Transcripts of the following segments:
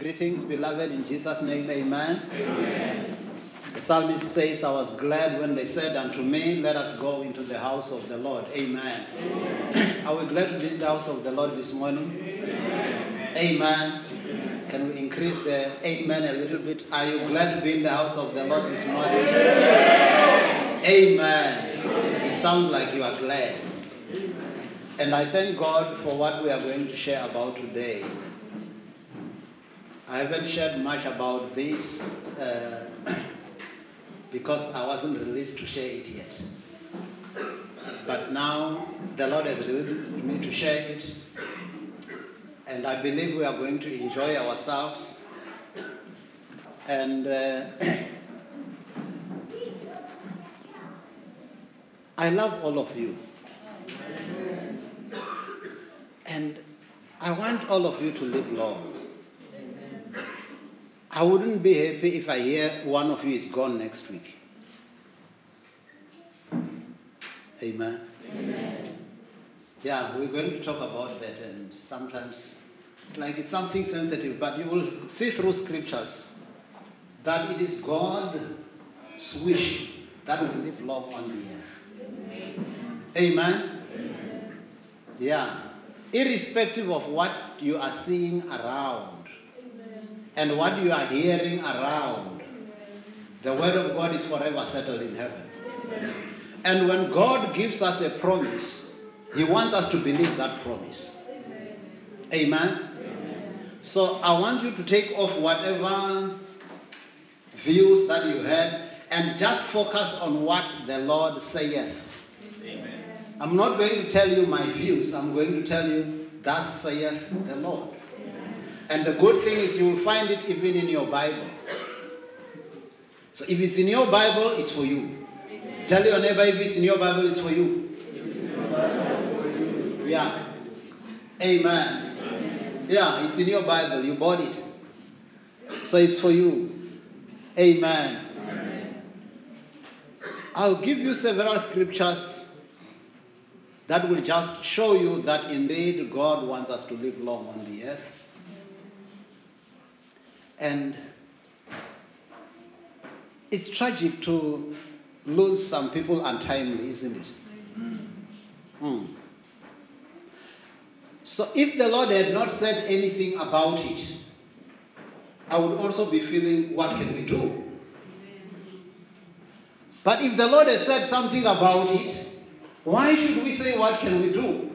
Greetings, beloved, in Jesus' name, amen. amen. The psalmist says, I was glad when they said unto me, Let us go into the house of the Lord. Amen. amen. Are we glad to be in the house of the Lord this morning? Amen. amen. Can we increase the amen a little bit? Are you glad to be in the house of the Lord this morning? Amen. It sounds like you are glad. And I thank God for what we are going to share about today. I haven't shared much about this uh, because I wasn't released to share it yet. But now the Lord has released me to share it. And I believe we are going to enjoy ourselves. And uh, I love all of you. And I want all of you to live long. I wouldn't be happy if I hear one of you is gone next week. Amen. Amen. Yeah, we're going to talk about that, and sometimes, like it's something sensitive, but you will see through scriptures that it is God's wish that we live long on the earth. Amen. Amen. Yeah. Irrespective of what you are seeing around and what you are hearing around, the Word of God is forever settled in heaven. And when God gives us a promise, He wants us to believe that promise. Amen? So I want you to take off whatever views that you had and just focus on what the Lord saith. Amen. I'm not going to tell you my views, I'm going to tell you, Thus saith the Lord. And the good thing is you will find it even in your Bible. So if it's in your Bible, it's for you. Amen. Tell your neighbor if it's in your Bible, it's for you. Yeah. Amen. Amen. Yeah, it's in your Bible. You bought it. So it's for you. Amen. Amen. I'll give you several scriptures that will just show you that indeed God wants us to live long on the earth. And it's tragic to lose some people untimely, isn't it? Mm. So if the Lord had not said anything about it, I would also be feeling, what can we do? But if the Lord has said something about it, why should we say, what can we do?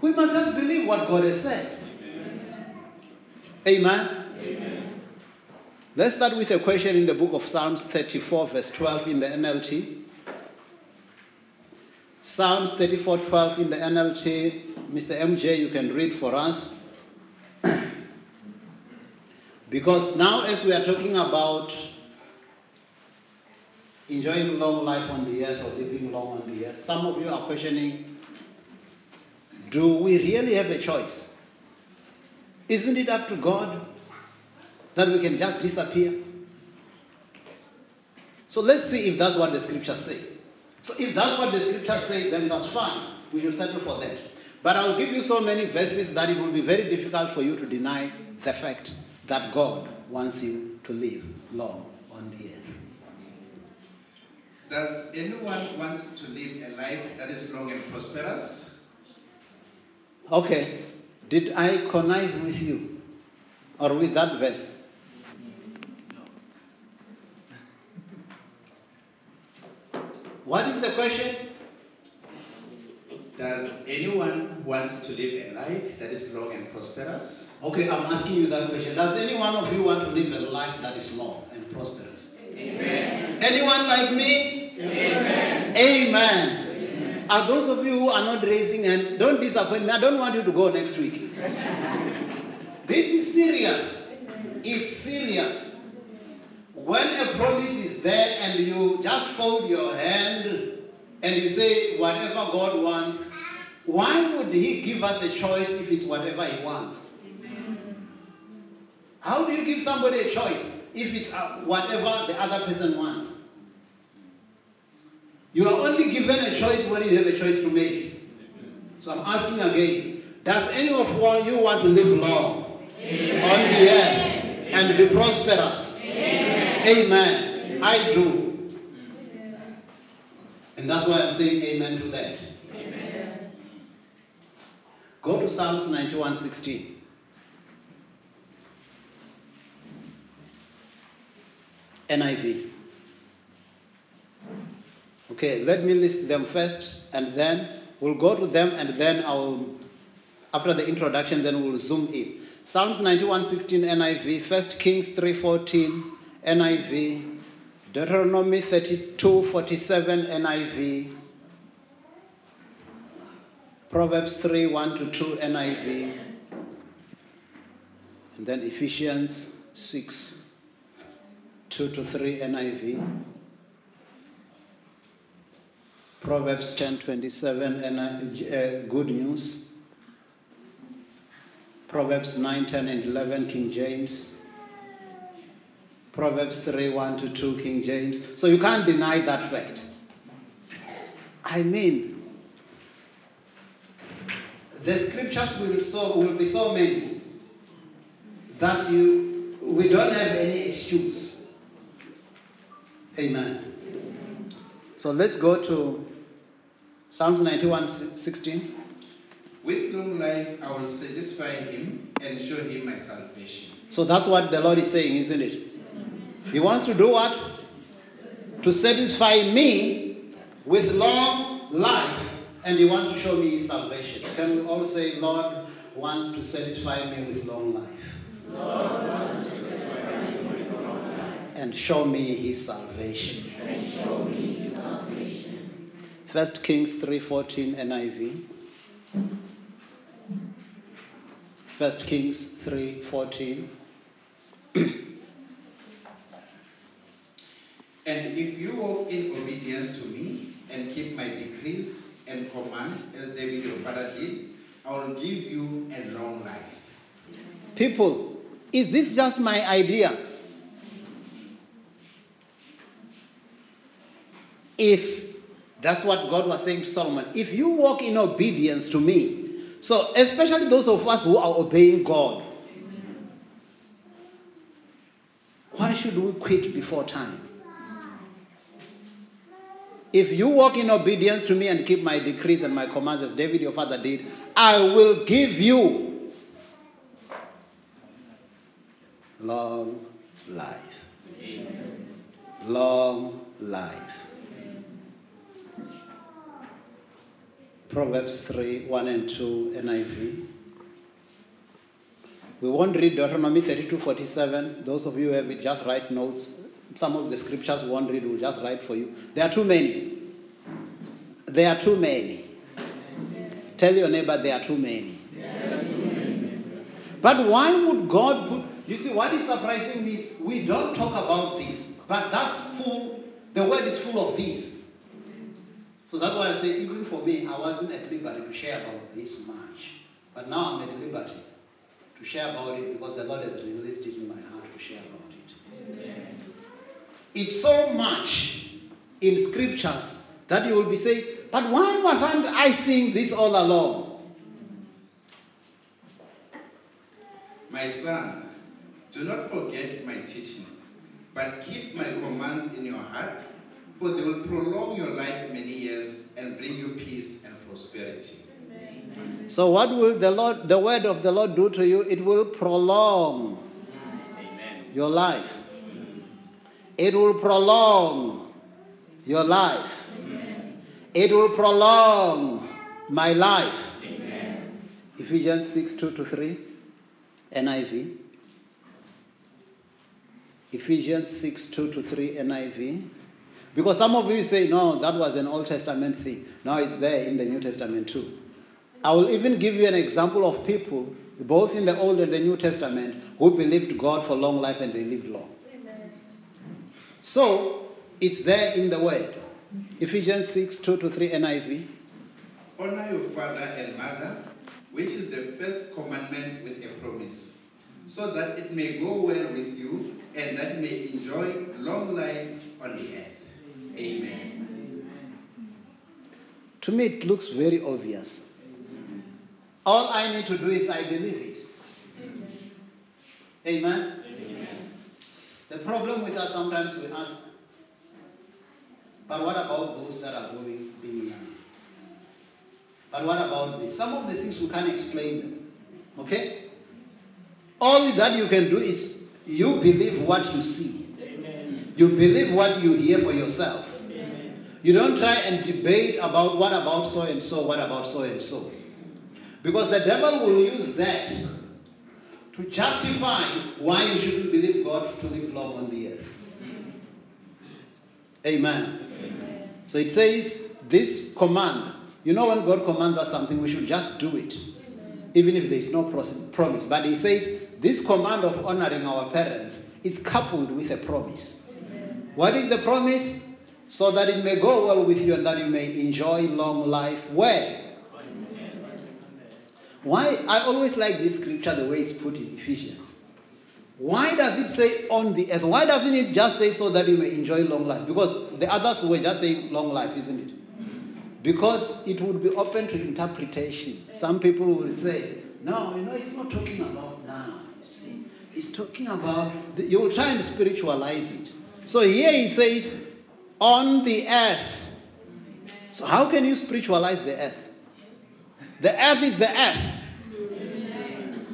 We must just believe what God has said. Amen. Let's start with a question in the book of Psalms 34, verse 12 in the NLT. Psalms 34, 12 in the NLT. Mr. MJ, you can read for us. because now, as we are talking about enjoying long life on the earth or living long on the earth, some of you are questioning do we really have a choice? Isn't it up to God that we can just disappear. So let's see if that's what the scriptures say. So if that's what the scriptures say, then that's fine. We should settle for that. But I'll give you so many verses that it will be very difficult for you to deny the fact that God wants you to live long on the earth. Does anyone want to live a life that is long and prosperous? Okay. Did I connive with you or with that verse? What is the question? Does anyone want to live a life that is long and prosperous? Okay, I'm asking you that question. Does any one of you want to live a life that is long and prosperous? Amen. Anyone like me? Amen. Amen. Amen. Are those of you who are not raising and don't disappoint me? I don't want you to go next week. this is serious. It's serious. When a promise is there and you just fold your hand and you say, whatever God wants, why would He give us a choice if it's whatever He wants? Amen. How do you give somebody a choice if it's uh, whatever the other person wants? You are only given a choice when you have a choice to make. So I'm asking again, does any of you want to live long Amen. on the earth? and be prosperous. Amen. Amen. I do. And that's why I'm saying amen to that. Amen. Go to Psalms 91:16. NIV. Okay, let me list them first and then we'll go to them and then I'll, after the introduction, then we'll zoom in. Psalms 91:16 NIV, 1 Kings 3:14 NIV, Deuteronomy 32:47 NIV, Proverbs 3 1 to 2 NIV, and then Ephesians 6 2 to 3 NIV. Proverbs 10:27 and uh, Good News. Proverbs 9, 10, and 11 King James. Proverbs 3, 1 to 2 King James. So you can't deny that fact. I mean, the scriptures will, so, will be so many that you we don't have any excuse. Amen. So let's go to Psalms 91 16. With long life I will satisfy him and show him my salvation. So that's what the Lord is saying, isn't it? He wants to do what? To satisfy me with long life, and He wants to show me His salvation. Can we all say, Lord wants to satisfy me with long life? And show me His salvation. First Kings 3:14 NIV. First Kings 3:14. And if you walk in obedience to me and keep my decrees and commands as David your father did, I will give you a long life. People, is this just my idea? If that's what God was saying to Solomon, if you walk in obedience to me, so especially those of us who are obeying God, why should we quit before time? If you walk in obedience to me and keep my decrees and my commands as David your father did, I will give you long life. Long life. Proverbs 3 1 and 2 NIV. We won't read Deuteronomy 32 47. Those of you who have it, just write notes. Some of the scriptures won't read, we'll just write for you. There are too many. There are too many. Tell your neighbor there are too many. But why would God put. You see, what is surprising me is we don't talk about this, but that's full. The word is full of this. So that's why I say, even for me, I wasn't at liberty to share about this much. But now I'm at liberty to share about it because the Lord has released it in my heart to share about it. It's so much in scriptures that you will be saying, but why wasn't I seeing this all along? My son, do not forget my teaching, but keep my commands in your heart, for they will prolong your life many years and bring you peace and prosperity. So what will the Lord the word of the Lord do to you? It will prolong Amen. your life. It will prolong your life. It will prolong my life. Ephesians 6 2 to 3, NIV. Ephesians 6 2 to 3, NIV. Because some of you say, no, that was an Old Testament thing. Now it's there in the New Testament too. I will even give you an example of people, both in the Old and the New Testament, who believed God for long life and they lived long. So it's there in the Word. Ephesians 6 2 to 3 NIV. Honor your father and mother, which is the first commandment with a promise, so that it may go well with you and that you may enjoy long life on the earth. Amen. To me, it looks very obvious. All I need to do is I believe it. Amen. The problem with us sometimes we ask, but what about those that are going being young? But what about this? Some of the things we can't explain them. Okay? All that you can do is you believe what you see. Amen. You believe what you hear for yourself. Amen. You don't try and debate about what about so and so, what about so and so. Because the devil will use that to justify why you shouldn't believe God to live long on the earth. Amen. So it says this command. You know, when God commands us something, we should just do it, even if there is no promise. But He says this command of honoring our parents is coupled with a promise. What is the promise? So that it may go well with you and that you may enjoy long life. Where? Why? I always like this scripture the way it's put in Ephesians. Why does it say on the earth? Why doesn't it just say so that you may enjoy long life? Because the others were just saying long life, isn't it? Because it would be open to interpretation. Some people will say, no, you know, it's not talking about now. You see, it's talking about, the, you will try and spiritualize it. So here he says, on the earth. So how can you spiritualize the earth? The earth is the earth.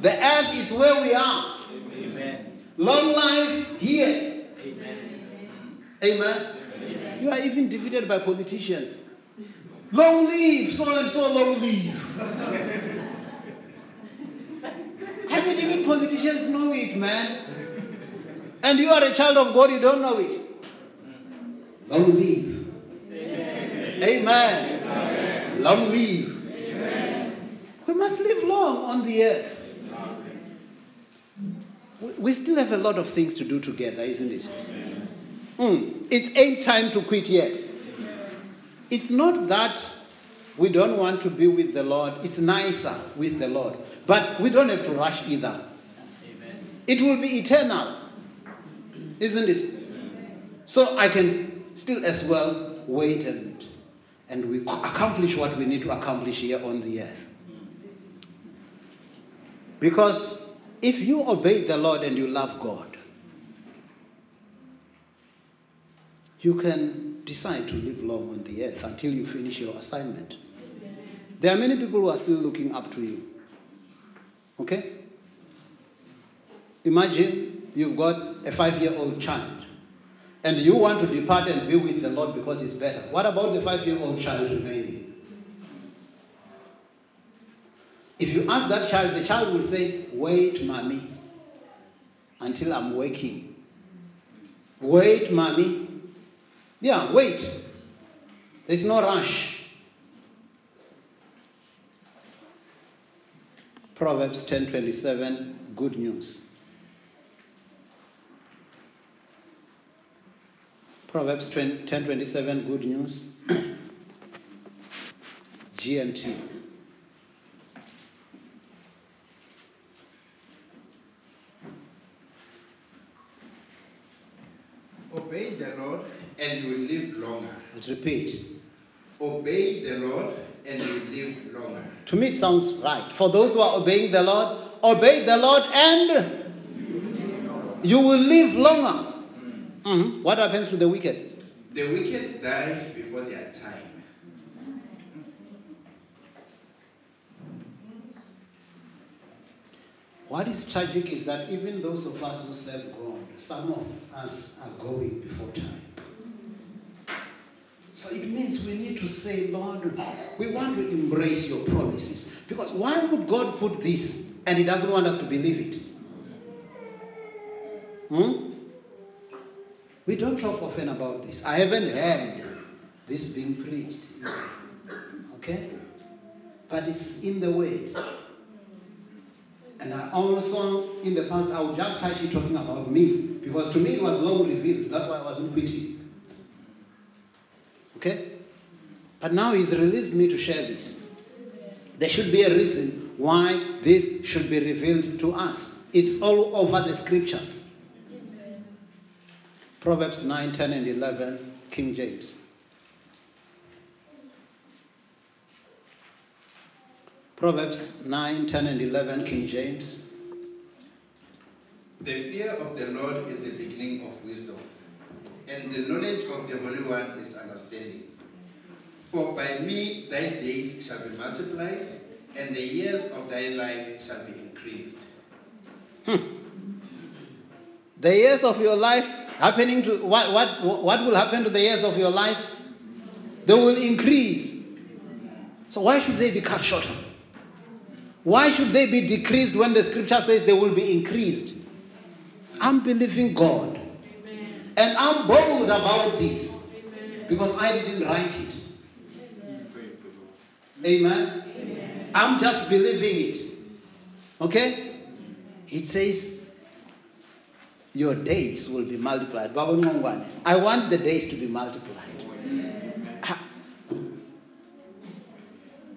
The earth is where we are. Amen. Long life here. Amen. Amen. You are even defeated by politicians. Long live, so and so long live. I mean, even politicians know it, man. And you are a child of God, you don't know it. Long live. Amen. Long live. We must live long on the earth. We- still have a lot of things to do together, isn't it? Mm. It ain't time to quit yet. It's not that we don't want to be with the Lord, it's nicer with the Lord. But we don't have to rush either. It will be eternal, isn't it? So I can still as well wait and, and we accomplish what we need to accomplish here on the earth. Because if you obey the Lord and you love God, you can decide to live long on the earth until you finish your assignment. There are many people who are still looking up to you. Okay? Imagine you've got a five year old child and you want to depart and be with the Lord because it's better. What about the five year old child remaining? If you ask that child, the child will say, Wait, mommy, until I'm waking. Wait, mommy. Yeah, wait. There's no rush. Proverbs 10:27 good news. Proverbs 10:27 good news. GNT. Obey the Lord and you will live longer. Let's repeat. Obey the Lord and you will live longer. To me, it sounds right. For those who are obeying the Lord, obey the Lord and you will live longer. Mhm. What happens to the wicked? The wicked die before their time. What is tragic is that even those of us who serve God, some of us are going before time. So it means we need to say, Lord, we want to embrace your promises. Because why would God put this and He doesn't want us to believe it? Hmm? We don't talk often about this. I haven't heard this being preached. Okay? But it's in the way. And I also, in the past, I would just touch it talking about me. Because to me it was long revealed. That's why I wasn't quitting. Okay? But now he's released me to share this. There should be a reason why this should be revealed to us. It's all over the scriptures. Proverbs 9, 10, and 11, King James. Proverbs 9, 10, and 11, King James. The fear of the Lord is the beginning of wisdom, and the knowledge of the Holy One is understanding. For by me thy days shall be multiplied, and the years of thy life shall be increased. Hmm. The years of your life happening to what, what, what will happen to the years of your life? They will increase. So why should they be cut shorter? Why should they be decreased when the scripture says they will be increased? I'm believing God. And I'm bold about this because I didn't write it. Amen. I'm just believing it. Okay? It says, Your days will be multiplied. I want the days to be multiplied.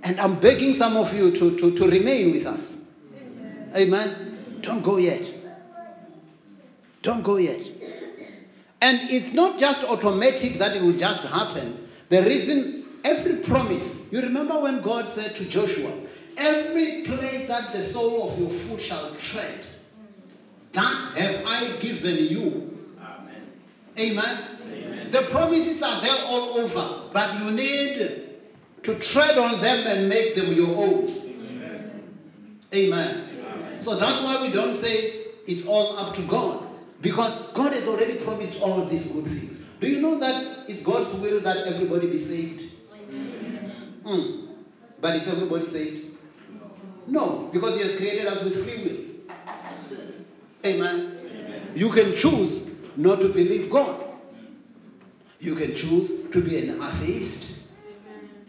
And I'm begging some of you to, to, to remain with us. Amen. Don't go yet. Don't go yet. And it's not just automatic that it will just happen. The reason, every promise, you remember when God said to Joshua, Every place that the sole of your foot shall tread, that have I given you. Amen. Amen. Amen. The promises are there all over, but you need to tread on them and make them your own. Amen. Amen. So that's why we don't say it's all up to God. Because God has already promised all these good things. Do you know that it's God's will that everybody be saved? Hmm. But is everybody saved? No, because He has created us with free will. Amen. You can choose not to believe God. You can choose to be an atheist.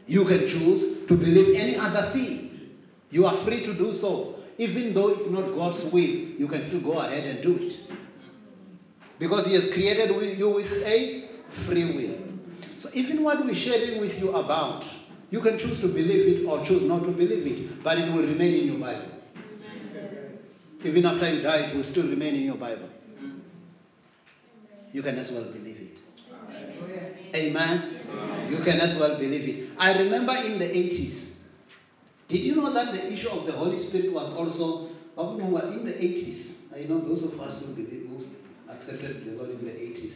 You can choose to believe any other thing. You are free to do so. Even though it's not God's will, you can still go ahead and do it. Because He has created you with a free will. So even what we're sharing with you about, you can choose to believe it or choose not to believe it, but it will remain in your Bible. Even after you die, it will still remain in your Bible. You can as well believe it. Amen. You can as well believe it. I remember in the 80s, did you know that the issue of the Holy Spirit was also in the 80s? I know those of us who believe, who accepted the Lord in the 80s.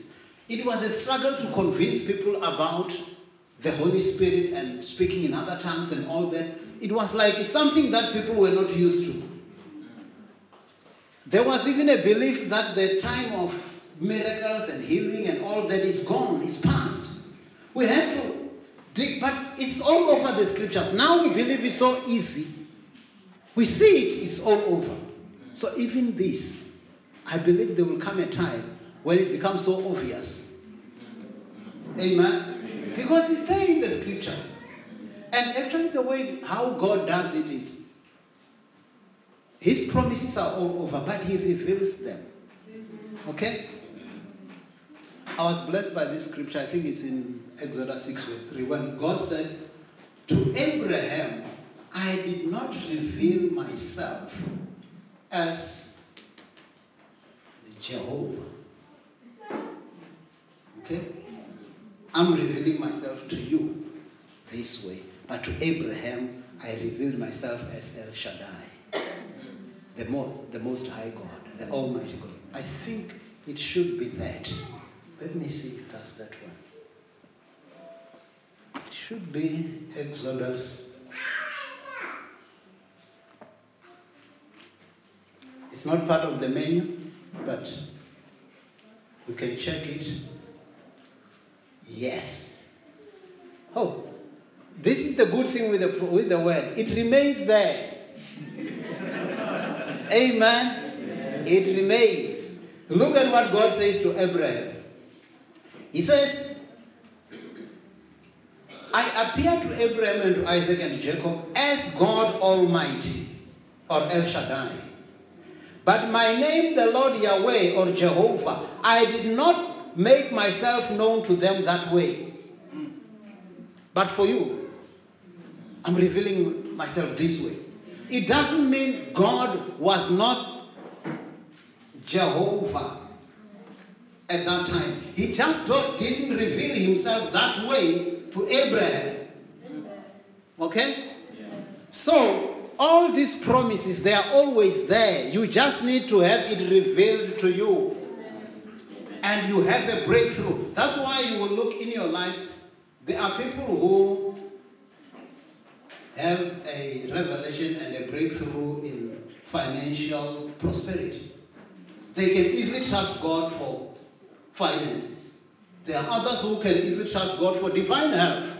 It was a struggle to convince people about the Holy Spirit and speaking in other tongues and all that. It was like it's something that people were not used to. There was even a belief that the time of miracles and healing and all that is gone, is past. We have to but it's all over the scriptures. Now we believe it's so easy. We see it is all over. So even this, I believe there will come a time when it becomes so obvious. Amen. Because it's there in the scriptures. And actually the way how God does it is his promises are all over, but he reveals them. Okay? I was blessed by this scripture. I think it's in Exodus 6, verse 3, when God said, To Abraham, I did not reveal myself as Jehovah. Okay? I'm revealing myself to you this way. But to Abraham, I revealed myself as El Shaddai, the most, the most high God, the Almighty God. I think it should be that. Let me see if that's that one. It should be Exodus. It's not part of the menu, but we can check it. Yes. Oh, this is the good thing with the, with the word. It remains there. Amen. It remains. Look at what God says to Abraham. He says, I appear to Abraham and to Isaac and Jacob as God Almighty or El Shaddai. But my name, the Lord Yahweh or Jehovah, I did not make myself known to them that way. But for you, I'm revealing myself this way. It doesn't mean God was not Jehovah at that time. He just didn't reveal himself that way to Abraham. Okay? So, all these promises, they are always there. You just need to have it revealed to you. And you have a breakthrough. That's why you will look in your life. There are people who have a revelation and a breakthrough in financial prosperity. They can easily trust God for finances. There are others who can easily trust God for divine health.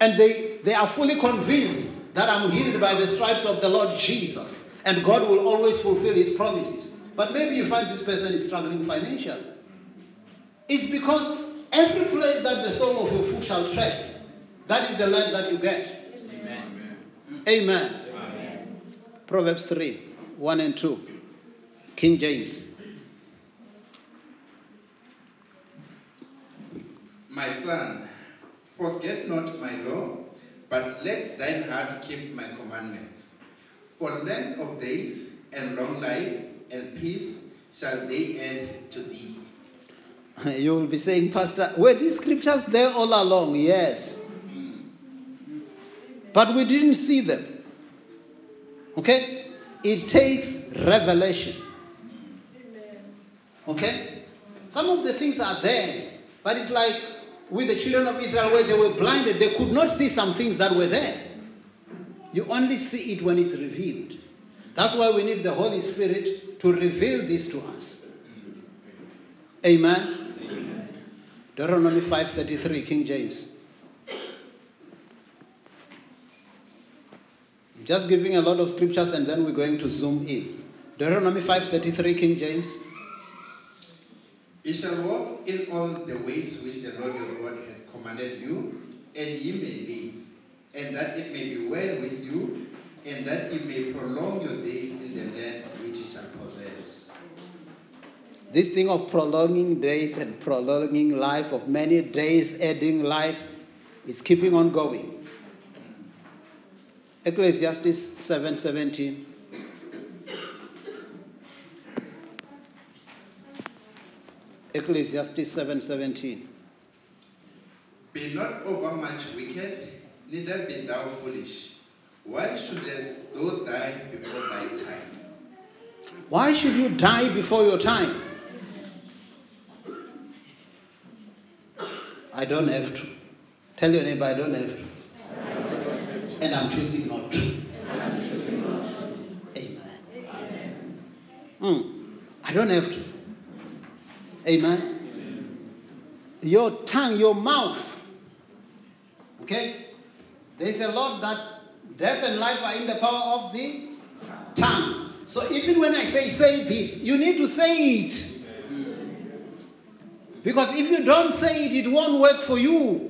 And they, they are fully convinced that I'm healed by the stripes of the Lord Jesus. And God will always fulfill his promises. But maybe you find this person is struggling financially. It's because every place that the sole of your foot shall tread, that is the land that you get. Amen. Amen. Amen. Proverbs 3 1 and 2. King James. My son, forget not my law, but let thine heart keep my commandments. For length of days and long life and peace shall they end to thee. You will be saying, Pastor, were these scriptures there all along? Yes. But we didn't see them. Okay? It takes revelation. Okay? Some of the things are there, but it's like with the children of Israel where they were blinded, they could not see some things that were there. You only see it when it's revealed. That's why we need the Holy Spirit to reveal this to us. Amen. Deuteronomy 5:33 King James. I'm just giving a lot of scriptures and then we're going to zoom in. Deuteronomy 5:33 King James. Ye shall walk in all the ways which the Lord your God hath commanded you, and ye may live, and that it may be well with you, and that ye may prolong your days in the land which ye shall possess. This thing of prolonging days and prolonging life, of many days adding life, is keeping on going. Ecclesiastes 7:17. Ecclesiastes 7:17. Be not overmuch wicked, neither be thou foolish. Why shouldest thou die before thy time? Why should you die before your time? I don't have to. Tell your neighbor, I don't have to. And I'm choosing not to. Amen. Hmm. I don't have to. Amen. Your tongue, your mouth. Okay? There's a lot that death and life are in the power of the tongue. So even when I say say this, you need to say it. Because if you don't say it, it won't work for you.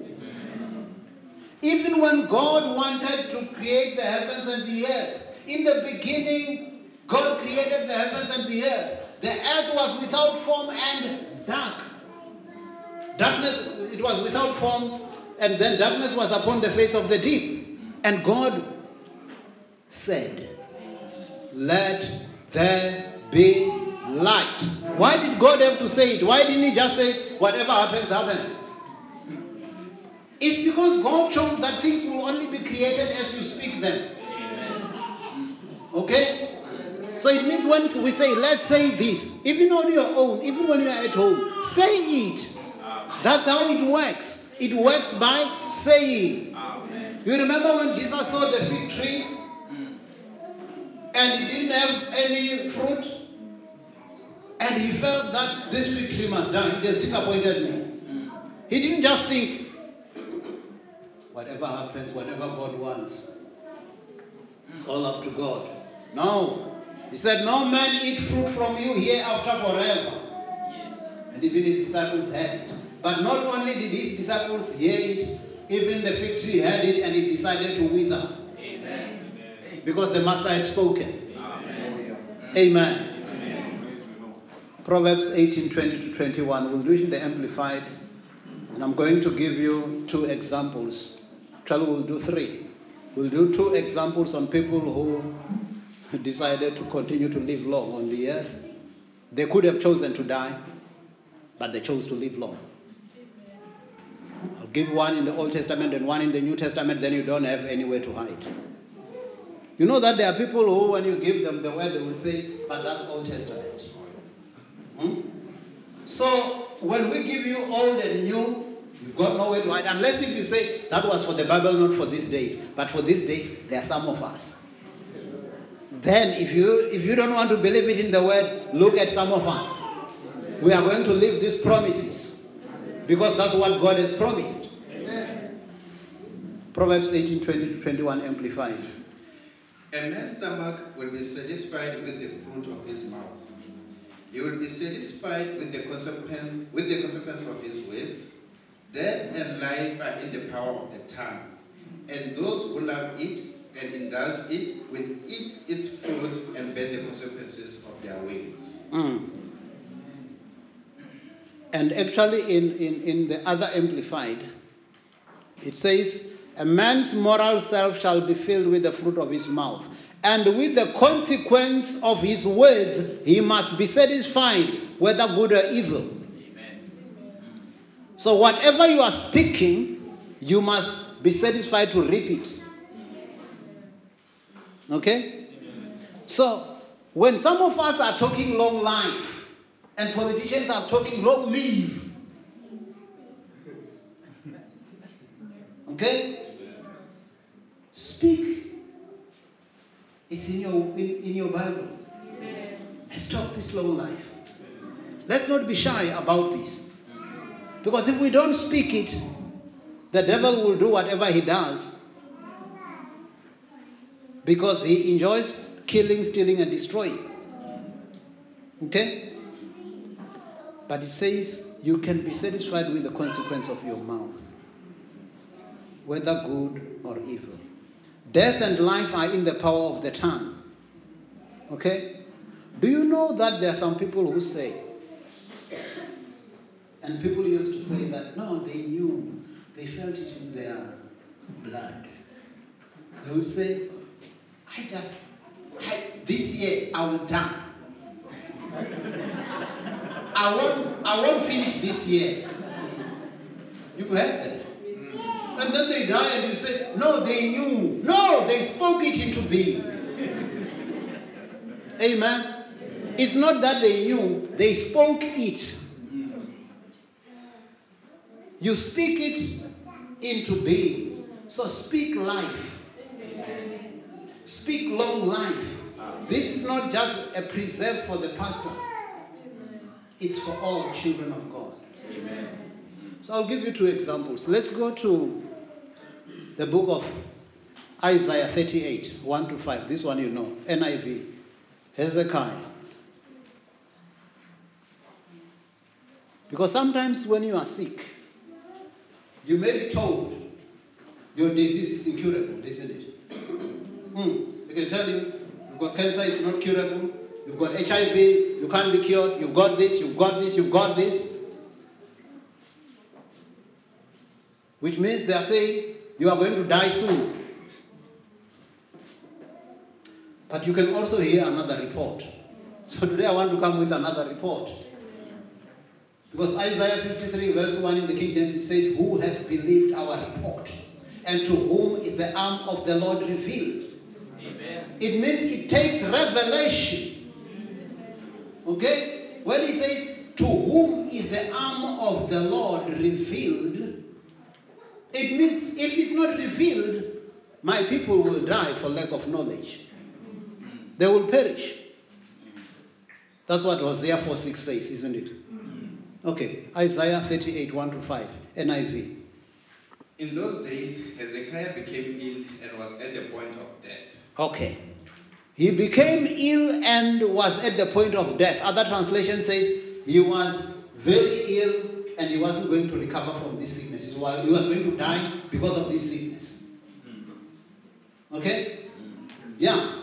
Even when God wanted to create the heavens and the earth, in the beginning, God created the heavens and the earth. The earth was without form and dark. Darkness, it was without form, and then darkness was upon the face of the deep. And God said, Let there be light. Why did God have to say it? Why didn't He just say, Whatever happens, happens? It's because God chose that things will only be created as you speak them. Okay? So it means when we say, let's say this, even on your own, even when you are at home, say it. That's how it works. It works by saying. You remember when Jesus saw the fig tree and it didn't have any fruit? And he felt that this fig tree must die. It has disappointed me. He didn't just think, whatever happens, whatever God wants, it's all up to God. No. He said, No man eat fruit from you hereafter forever. Yes. And even his disciples had it. But not only did his disciples hear it, even the fig tree had it and it decided to wither Amen. because the master had spoken. Amen. Amen. Amen. Proverbs 18 20 to 21. We'll do it in the Amplified. And I'm going to give you two examples. Actually, we'll do three. We'll do two examples on people who decided to continue to live long on the earth. They could have chosen to die, but they chose to live long. I'll give one in the Old Testament and one in the New Testament, then you don't have anywhere to hide. You know that there are people who, when you give them the word, they will say, but that's Old Testament. Hmm? So when we give you old and new, you've got nowhere to hide. Unless if you say that was for the Bible, not for these days. But for these days, there are some of us. Then if you if you don't want to believe it in the word, look at some of us. We are going to live these promises. Because that's what God has promised. Proverbs 18, 20 to 21 amplified. A man's stomach will be satisfied with the fruit of his mouth. He will be satisfied with the consequence with the consequence of his words. Death and life are in the power of the tongue, and those who love it and indulge it will eat its fruit and bear the consequences of their ways. Mm. And actually, in, in, in the other amplified, it says, A man's moral self shall be filled with the fruit of his mouth, and with the consequence of his words he must be satisfied, whether good or evil. Amen. So, whatever you are speaking, you must be satisfied to reap it. Okay? So, when some of us are talking long life, and politicians are talking long live, okay? Speak. It's in your in, in your Bible. Let's talk this long life. Let's not be shy about this. Because if we don't speak it, the devil will do whatever he does because he enjoys killing, stealing, and destroying. Okay? But it says you can be satisfied with the consequence of your mouth, whether good or evil. Death and life are in the power of the tongue. Okay? Do you know that there are some people who say, and people used to say that, no, they knew, they felt it in their blood. They would say, I just, I, this year I will die. I won't, I won't finish this year. You've heard that. And then they die and you say, no, they knew. No, they spoke it into being. Amen. It's not that they knew, they spoke it. You speak it into being. So speak life. Speak long life. This is not just a preserve for the pastor. It's for all children of God. Amen. So I'll give you two examples. Let's go to the book of Isaiah 38, 1 to 5. This one you know, NIV. Hezekiah. Because sometimes when you are sick, you may be told your disease is incurable, isn't it? Hmm. They can tell you you've got cancer, it's not curable. You've got HIV, you can't be cured. You've got this, you've got this, you've got this. Which means they are saying you are going to die soon. But you can also hear another report. So today I want to come with another report. Because Isaiah 53, verse 1 in the King James, it says, Who hath believed our report? And to whom is the arm of the Lord revealed? Amen. It means it takes revelation. Okay? When he says, To whom is the arm of the Lord revealed? It means if it's not revealed, my people will die for lack of knowledge. They will perish. That's what Hosea 4 6 says, isn't it? Okay, Isaiah 38 1 to 5, NIV. In those days, Hezekiah became ill and was at the point of death. Okay. He became ill and was at the point of death. Other translation says he was very ill and he wasn't going to recover from this sickness. He was he was going to die because of this sickness. Hmm. Okay? Hmm. Yeah.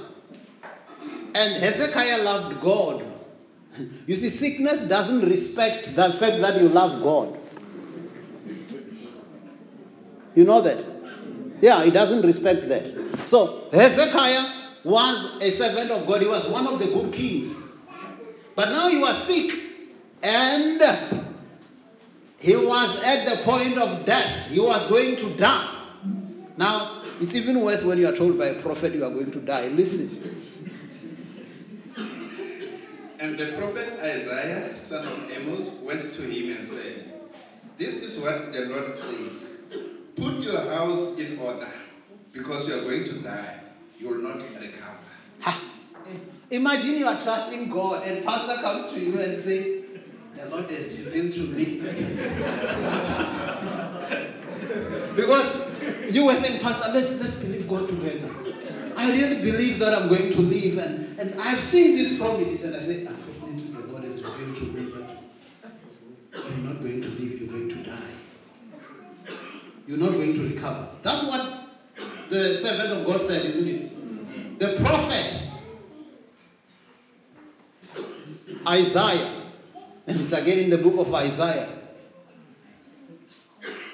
And Hezekiah loved God. You see, sickness doesn't respect the fact that you love God. You know that? Yeah, he doesn't respect that. So Hezekiah was a servant of God. He was one of the good kings. But now he was sick and he was at the point of death. He was going to die. Now, It's even worse when you are told by a prophet you are going to die. Listen. And the prophet Isaiah, son of Amos, went to him and said, This is what the Lord says Put your house in order, because you are going to die. You will not recover. Ha. Imagine you are trusting God and pastor comes to you and say, the Lord has revealed to me. because you were saying, Pastor, let's, let's believe God together. I really believe that I'm going to live and, and I've seen these promises and I say, unfortunately the Lord has revealed to me that you're not going to live, you're going to die. You're not going to recover. That's what the servant of God said, isn't it? The prophet Isaiah, and it's again in the book of Isaiah.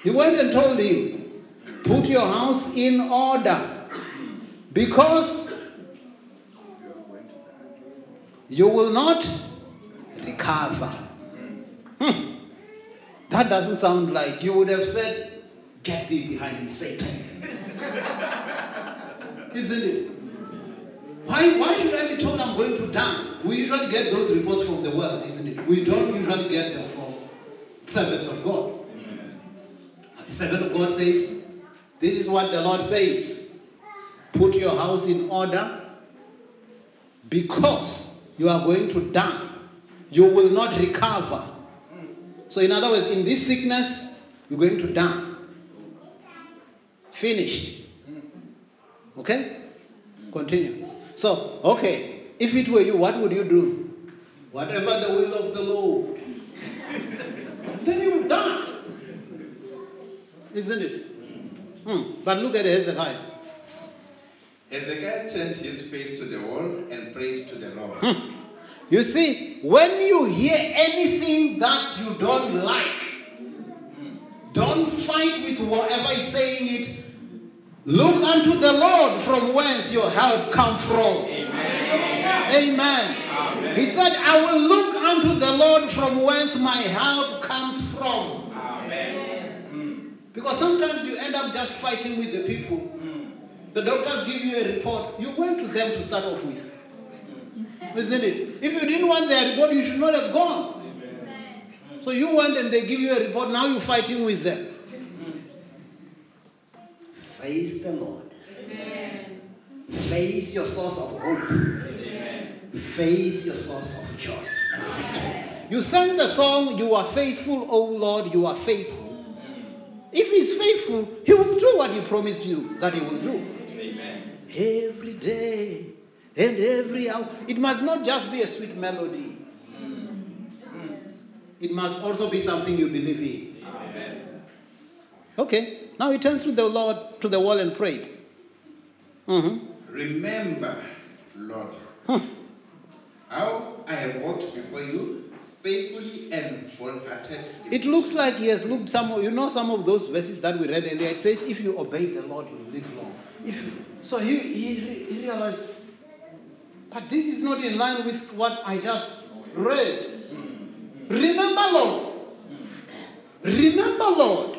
He went and told him, Put your house in order because you will not recover. Hmm. That doesn't sound like you would have said, Get thee behind me, Satan. Isn't it? Why, why should I be told I'm going to die? We usually get those reports from the world, isn't it? We don't usually get them from servants of God. The servant of God says, This is what the Lord says. Put your house in order because you are going to die. You will not recover. So, in other words, in this sickness, you're going to die. Finished. Okay? Continue. So, okay, if it were you, what would you do? Whatever the will of the Lord. then you would die. Isn't it? Hmm. But look at Hezekiah. Hezekiah turned his face to the wall and prayed to the Lord. Hmm. You see, when you hear anything that you don't like, don't fight with whoever is saying it. Look unto the Lord from whence your help comes from. Amen. Amen. Amen. He said, I will look unto the Lord from whence my help comes from. Amen. Hmm. Because sometimes you end up just fighting with the people. Hmm. The doctors give you a report. You went to them to start off with. Hmm. Isn't it? If you didn't want their report, you should not have gone. So you went and they give you a report. Now you're fighting with them. Face the Lord. Amen. Face your source of hope. Amen. Face your source of joy. You sang the song, You are faithful, O Lord, you are faithful. If He's faithful, He will do what He promised you that He will do. Amen. Every day and every hour. It must not just be a sweet melody, mm. it must also be something you believe in. Amen. Okay, now he turns to the Lord, to the wall and prayed. Mhm. Remember, Lord, Hmm. how I have walked before you faithfully and wholeheartedly. It looks like he has looked some you know some of those verses that we read earlier. It says, if you obey the Lord, you will live long. If you, so he, he, he realized, but this is not in line with what I just read. Remember, Lord. Remember, Lord,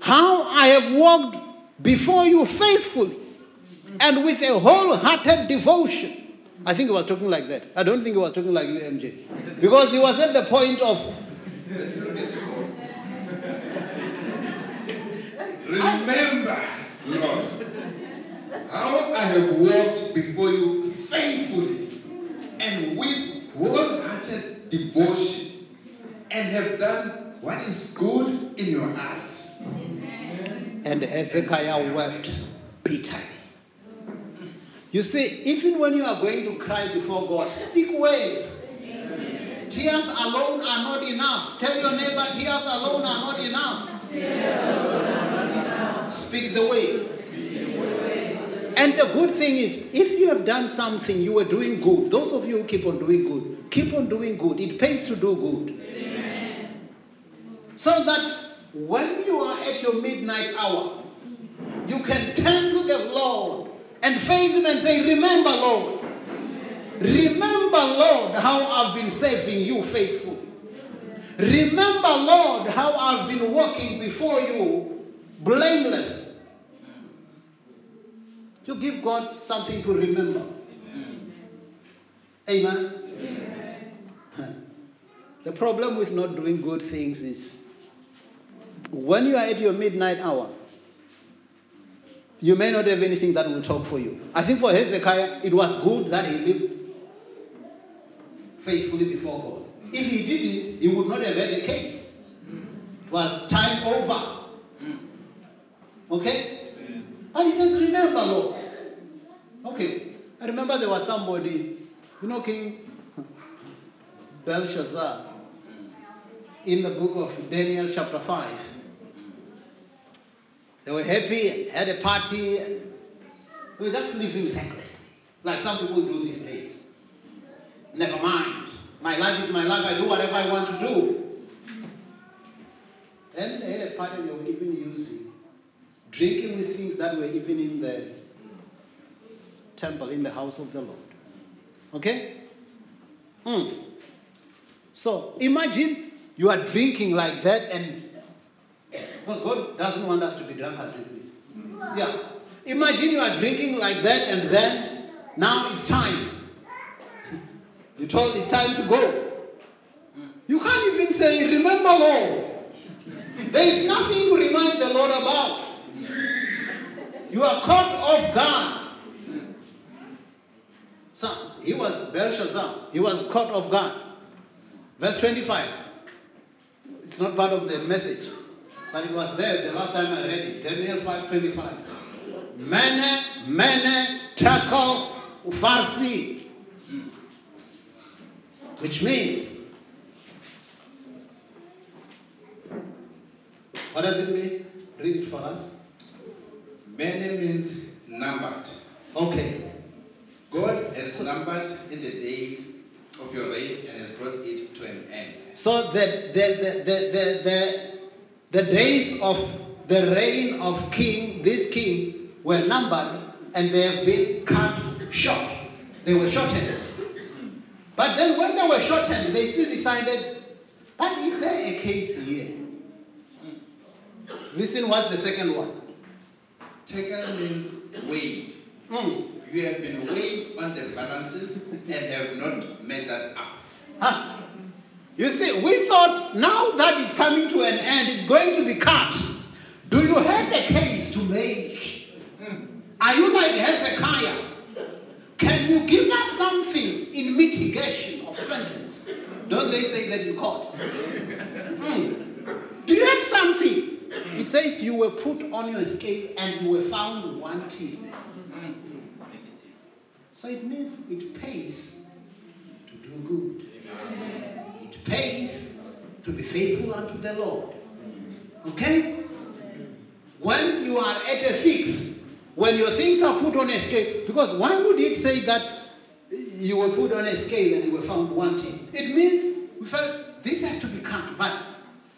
how I have walked before you faithfully and with a wholehearted devotion. I think he was talking like that. I don't think he was talking like you, MJ. Because he was at the point of, Remember, Lord, how I have walked before you faithfully and with wholehearted devotion and have done what is good in your eyes. and Hezekiah wept bitterly. You see, even when you are going to cry before God, speak words. Tears alone are not enough. Tell your neighbor, tears alone are not enough. Speak the way. And the good thing is, if you have done something, you were doing good. Those of you who keep on doing good, keep on doing good. It pays to do good. So that when you are at your midnight hour, you can turn to the Lord and face Him and say, Remember, Lord. Remember, Lord, how I've been serving you faithfully. Remember, Lord, how I've been walking before you blameless. You give God something to remember. Amen. The problem with not doing good things is when you are at your midnight hour, you may not have anything that will talk for you. I think for Hezekiah, it was good that he lived faithfully before God. If he didn't, he would not have had a case. It was time over. Okay? And he says, Remember, Lord. Okay. I remember there was somebody, you know, King Belshazzar, in the book of Daniel, chapter 5. They were happy, had a party, and they were just living recklessly, like some people do these days. Never mind. My life is my life. I do whatever I want to do. Then they had a party they were even using, drinking with things that were even in the temple, in the house of the Lord. Okay? Hmm. So imagine you are drinking like that, and because God doesn't want us to be drunkards, hmm. Yeah. Imagine you are drinking like that, and then now it's time. You told it's time to go. You can't even say, Remember, Lord. There is nothing to remind the Lord about. You are caught off guard. So he was Belshazzar. He was caught off guard. Verse 25. It's not part of the message, but it was there the last time I read it. Daniel 5:25. Mene, mene, tekel, ufarsi. Which means, what does it mean? Read it for us. Mene means numbered. Okay. God has numbered in the days of your reign and has brought it to an end. So the, the, the, the, the, the, the days of the reign of king, this king, were numbered and they have been cut short. They were shortened. But then when they were shortened, they still decided, but is there a case here? Listen what's the second one. Tekel means weighed. Hmm. You have been weighed on the balances and have not measured up. You see, we thought now that it's coming to an end, it's going to be cut. Do you have a case to make? Hmm. Are you like Hezekiah? Can you give us something in mitigation of sentence? Don't they say that in court? Hmm. Do you have something? It says you were put on your scale and you were found wanting. So it means it pays to do good. It pays to be faithful unto the Lord. Okay? When you are at a fix, when your things are put on a scale, because why would it say that you were put on a scale and you were found wanting? It means we felt this has to be cut, but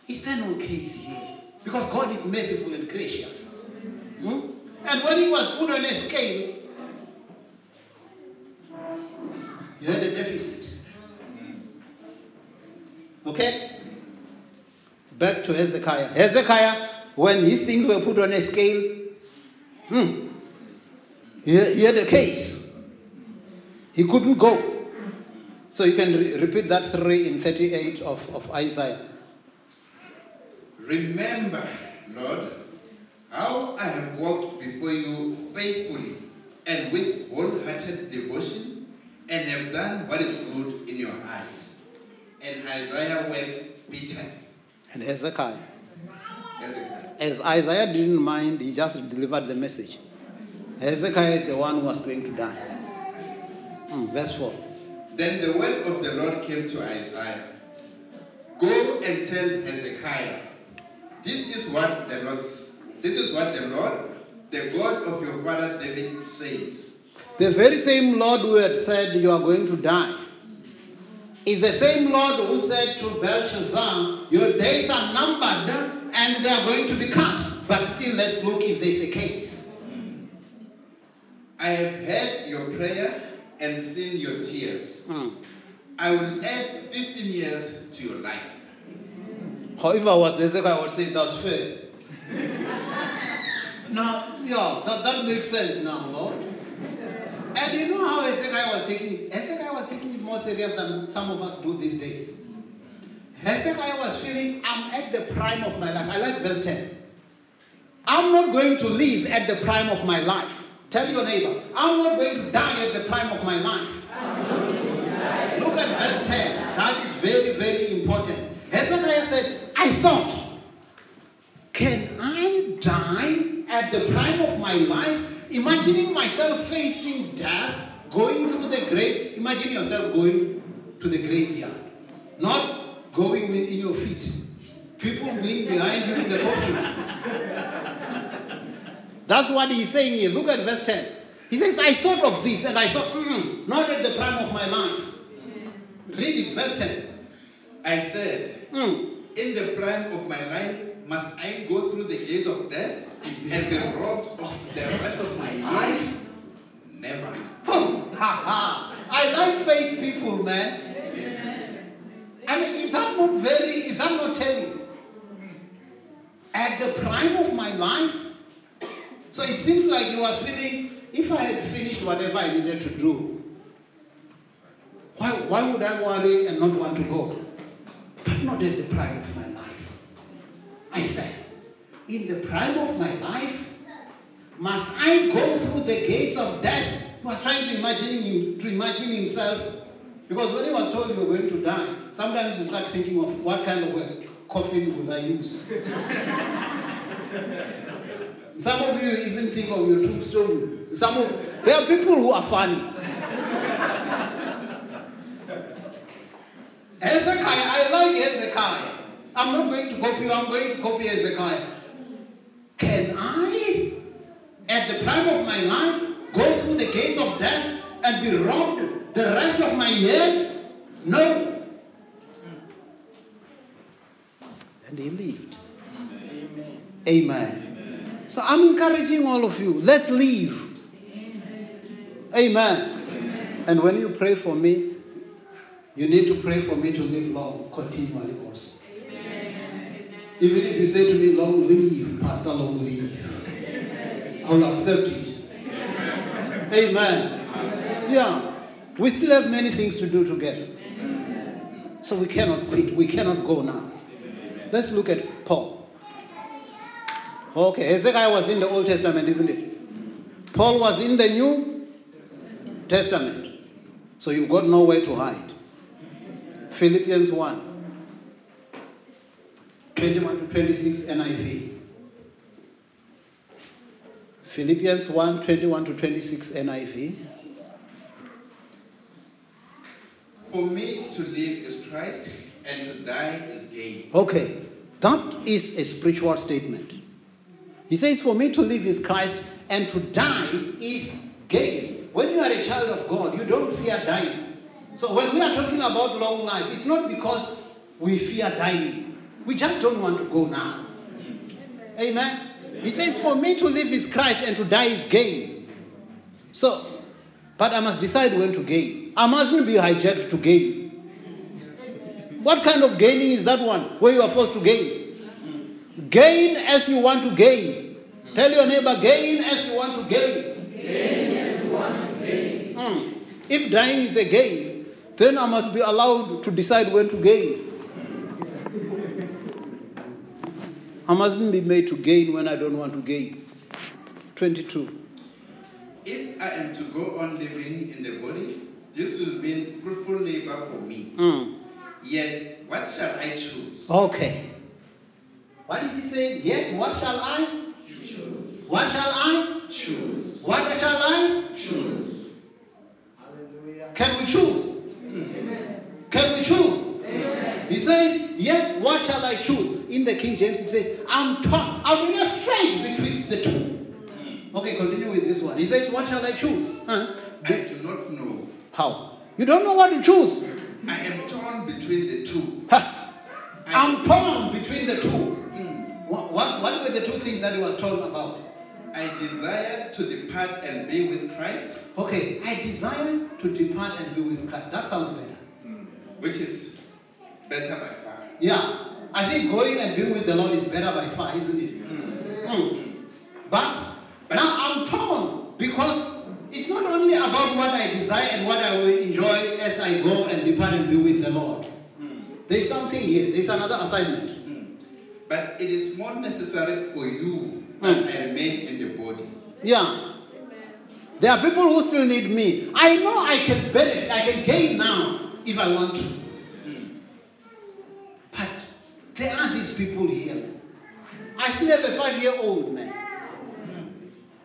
is there no case here? Because God is merciful and gracious. Hmm? And when it was put on a scale, you had a deficit. Okay? Back to Hezekiah. Hezekiah, when his things were put on a scale, hmm, he, had a case. He couldn't go. So you can re- repeat that 3 in 38 of, of Isaiah. Remember, Lord, how I have walked before you faithfully and with wholehearted devotion and have done what is good in your eyes. And Isaiah wept bitterly. And Hezekiah. Hezekiah. As Isaiah didn't mind, he just delivered the message. Hezekiah is the one who was going to die. Hmm, verse 4. Then the word of the Lord came to Isaiah. Go and tell Hezekiah, this is what the Lord this is what the Lord, the God of your father David says. The very same Lord who had said you are going to die is the same Lord who said to Belshazzar, Your days are numbered and they are going to be cut. But still, let's look if there's a case. I have heard your prayer and seen your tears. Hmm. I will add 15 years to your life. However, was this I would say that's fair. Now, yeah, that, that makes sense now, Lord. And you know how Hezekiah was taking it? Hezekiah was it more serious than some of us do these days. Hezekiah was feeling, I'm at the prime of my life. I like verse 10. I'm not going to live at the prime of my life. Tell your neighbor, I'm not going to die at the prime of my life. Look at verse 10. That is very, very important. Hezekiah said, I thought, can I die at the prime of my life? Imagining myself facing death, going through the grave. Imagine yourself going to the graveyard, not going in your feet. People being behind you in the coffin. That's what he's saying here. Look at verse 10. He says, I thought of this and I thought, mm, not at the prime of my life. Read it, verse 10. I said, Mm. In the prime of my life, must I go through the gates of death and be robbed of the rest of my life? Never. I like faith people, man. I mean, is that not very, is that not telling? At the prime of my life, so it seems like he was feeling, if I had finished whatever I needed to do, why, why would I worry and not want to go? But not at the prime of my life. I said, in the prime of my life, must I go through the gates of death? He was trying to imagine him, to imagine himself. Because when he was told you were going to die, sometimes you start thinking of what kind of a coffin would I use? Some of you even think of your tombstone. Some of there are people who are funny. Hezekiah, I like Hezekiah. I'm not going to copy you, I'm going to copy Hezekiah. Can I, at the prime of my life, go through the gates of death and be robbed the rest of my years? No. And he lived. Amen. Amen. So I'm encouraging all of you, let's live. Amen. And when you pray for me, you need to pray for me to live long continually also. Even if you say to me, long live, Pastor, long live, I will accept it. Amen. Yeah. We still have many things to do together. So we cannot quit. We cannot go now. Let's look at Paul. Okay, Hezekiah was in the Old Testament, isn't it? Paul was in the New Testament. So you've got nowhere to hide. Philippians 1 21 to 26 NIV. Philippians 1 21 to 26 NIV. For me to live is Christ, and to die is gain. Okay, that is a spiritual statement. He says, For me to live is Christ, and to die is gain. When you are a child of God, you don't fear dying. So when we are talking about long life, it's not because we fear dying. We just don't want to go now. Amen. He says, For me to live is Christ, and to die is gain. So, but I must decide when to gain. I mustn't be hijacked to gain. What kind of gaining is that one where you are forced to gain? Gain as you want to gain. Tell your neighbor, gain as you want to gain. Gain as you want to gain. Hmm. If dying is a gain, then I must be allowed to decide when to gain. I mustn't be made to gain when I don't want to gain. 22. If I am to go on living in the body, this will mean fruitful labor for me. Hmm. Yet, what shall I choose? Okay. What is he saying? Yet, what shall I? Choose. What shall I? Choose. What shall I? Choose. Can we choose? Amen. Can we choose? He says, Yet what shall I choose? In the King James, it says, I'm torn. I'm in a strait between the two. Okay, continue with this one. He says, What shall I choose? Huh? I do not know. How? You don't know what to choose. I am torn between the two. Ha! I'm torn between the two. Hmm. What, what, what were the two things that he was torn about? I desire to depart and be with Christ, Okay, I desire to depart and be with Christ. That sounds better. which is better by far. Yeah, I think going and being with the Lord is better by far, isn't it? Hmm. Hmm. But now I'm torn because it's not only about what I desire and what I will enjoy as I go and depart and be with the Lord. Mm. There's something here. There's another assignment. Mm. But it is more necessary for you that Mm. I remain in the body. Yeah. There are people who still need me. I know I can benefit, I can gain now if I want to. Mm. But there are these people here. I still have a five year old man.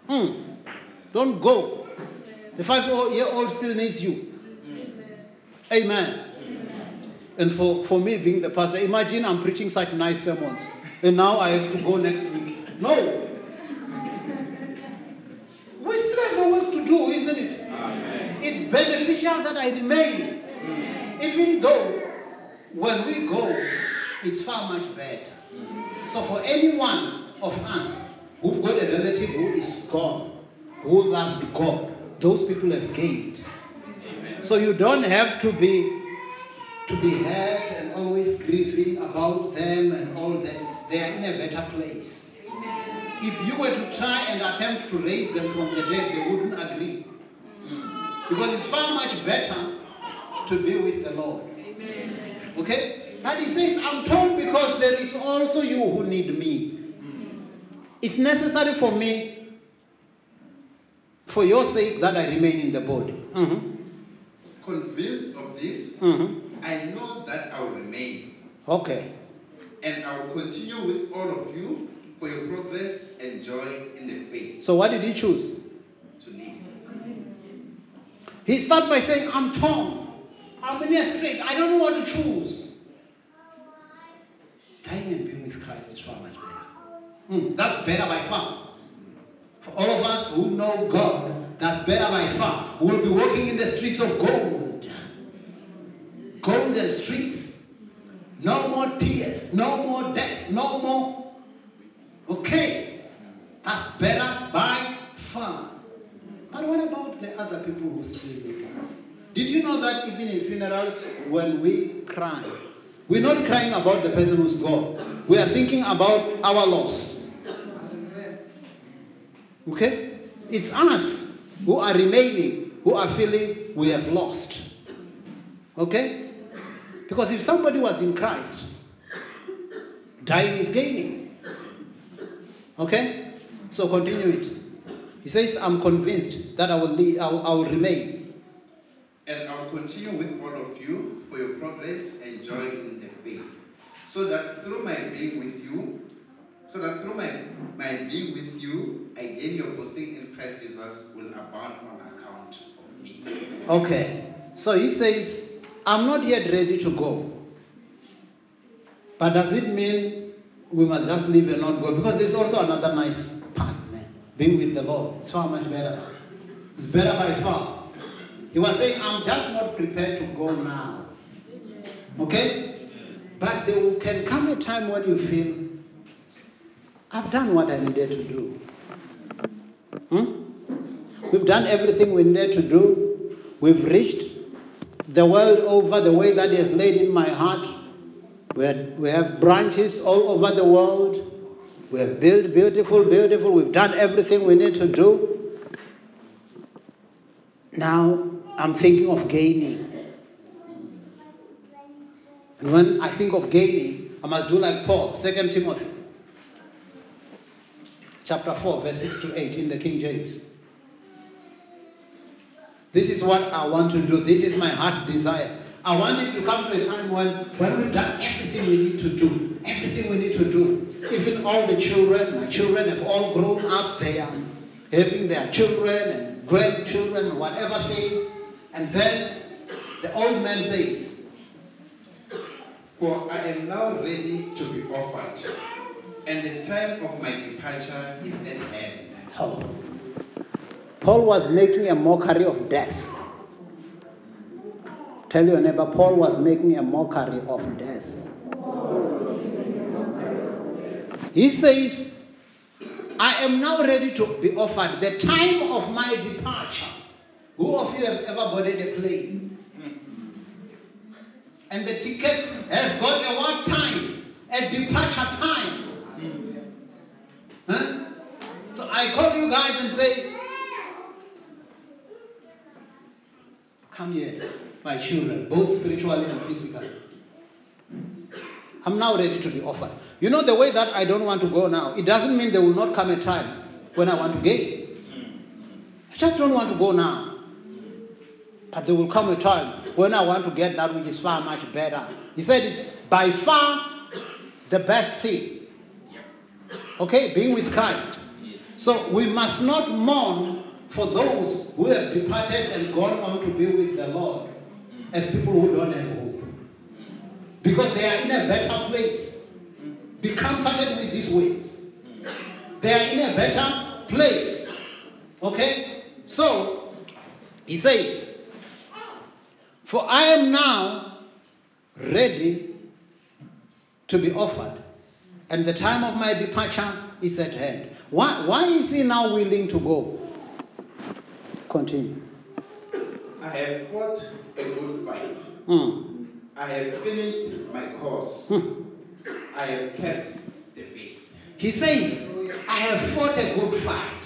Hmm. Don't go. The five year old still needs you. Amen. And for, for me being the pastor, imagine I'm preaching such nice sermons. And now I have to go next week. No. We still have work to do, isn't it? It's beneficial that I remain. Even though when we go, it's far much better. So for any one of us who've got a relative who is gone, who loved God, those people have gained. So you don't have to be to be hurt and always grieving about them and all that. They are in a better place. If you were to try and attempt to raise them from the dead, they wouldn't agree. Hmm. Because it's far much better to be with the Lord. Okay? But he says, I'm torn because there is also you who need me. It's necessary for me, for your sake, that I remain in the body. Mhm. Convinced of this, Mhm. I know that I will remain. Okay. And I will continue with all of you for your progress and joy in the faith So what did he choose? to leave. He starts by saying, I'm torn. I'm in a strait. I don't know what to choose. Dying and being with Christ is far much better. Hmm, that's better by far. For all of us who know God, that's better by far. We'll be walking in the streets of gold. Golden streets. No more tears. No more death. No more. Okay. That's better by far. But what about the other people who still with us? Did you know that even in funerals, when we cry, we're not crying about the person who's gone. We are thinking about our loss. Okay? It's us who are remaining, who are feeling we have lost. Okay? Because if somebody was in Christ, dying is gaining. Okay? So continue it. He says, I'm convinced that I will, leave, I will, I will remain. And I will continue with all of you for your progress and joy in the faith. So that through my being with you, so that through my, my being with you, again your boasting in Christ Jesus will abound on account of me. Okay. So he says, I'm not yet ready to go. But does it mean we must just leave and not go? Because there's also another nice part, man. Being with the Lord. It's far much better. It's better by far. He was saying, I'm just not prepared to go now. Okay? But there can come a time when you feel, I've done what I needed to do. Hmm? We've done everything we needed to do. We've reached the world over the way that has laid in my heart. We, had, we have branches all over the world. We have built beautiful, beautiful. We've done everything we need to do. Now I'm thinking of gaining. And when I think of gaining, I must do like Paul, 2 Timothy chapter 4, verse 6 to 8 in the King James. This is what I want to do. This is my heart's desire. I want it to come to a time when, when we've done everything we need to do. Everything we need to do. Even all the children, my children have all grown up. They are having their children and grandchildren whatever thing. And then the old man says, For I am now ready to be offered, and the time of my departure is at hand. Oh. Paul was making a mockery of death. Tell your neighbor, Paul was making a mockery of death. He says, I am now ready to be offered the time of my departure. Who of you have ever boarded a plane? Mm-hmm. And the ticket has got a what time? A departure time. Huh? So I I call you guys and say, Come here, my children, both spiritually and physically. I'm now ready to be offered. You know, the way that I don't want to go now, it doesn't mean there will not come a time when I want to gain. I just don't want to go now. But there will come a time when I want to get that which is far much better. He said it's by far the best thing. Okay, being with Christ. So we must not mourn for those who have departed and gone on to be with the Lord as people who don't have hope. Because they are in a better place. Be comforted with these words. They are in a better place. Okay? So, he says, For I am now ready to be offered, and the time of my departure is at hand. Why, why is he now willing to go? Continue. I have fought a good fight. Hmm. I have finished my course. Hmm. I have kept the faith. He says, I have fought a good fight.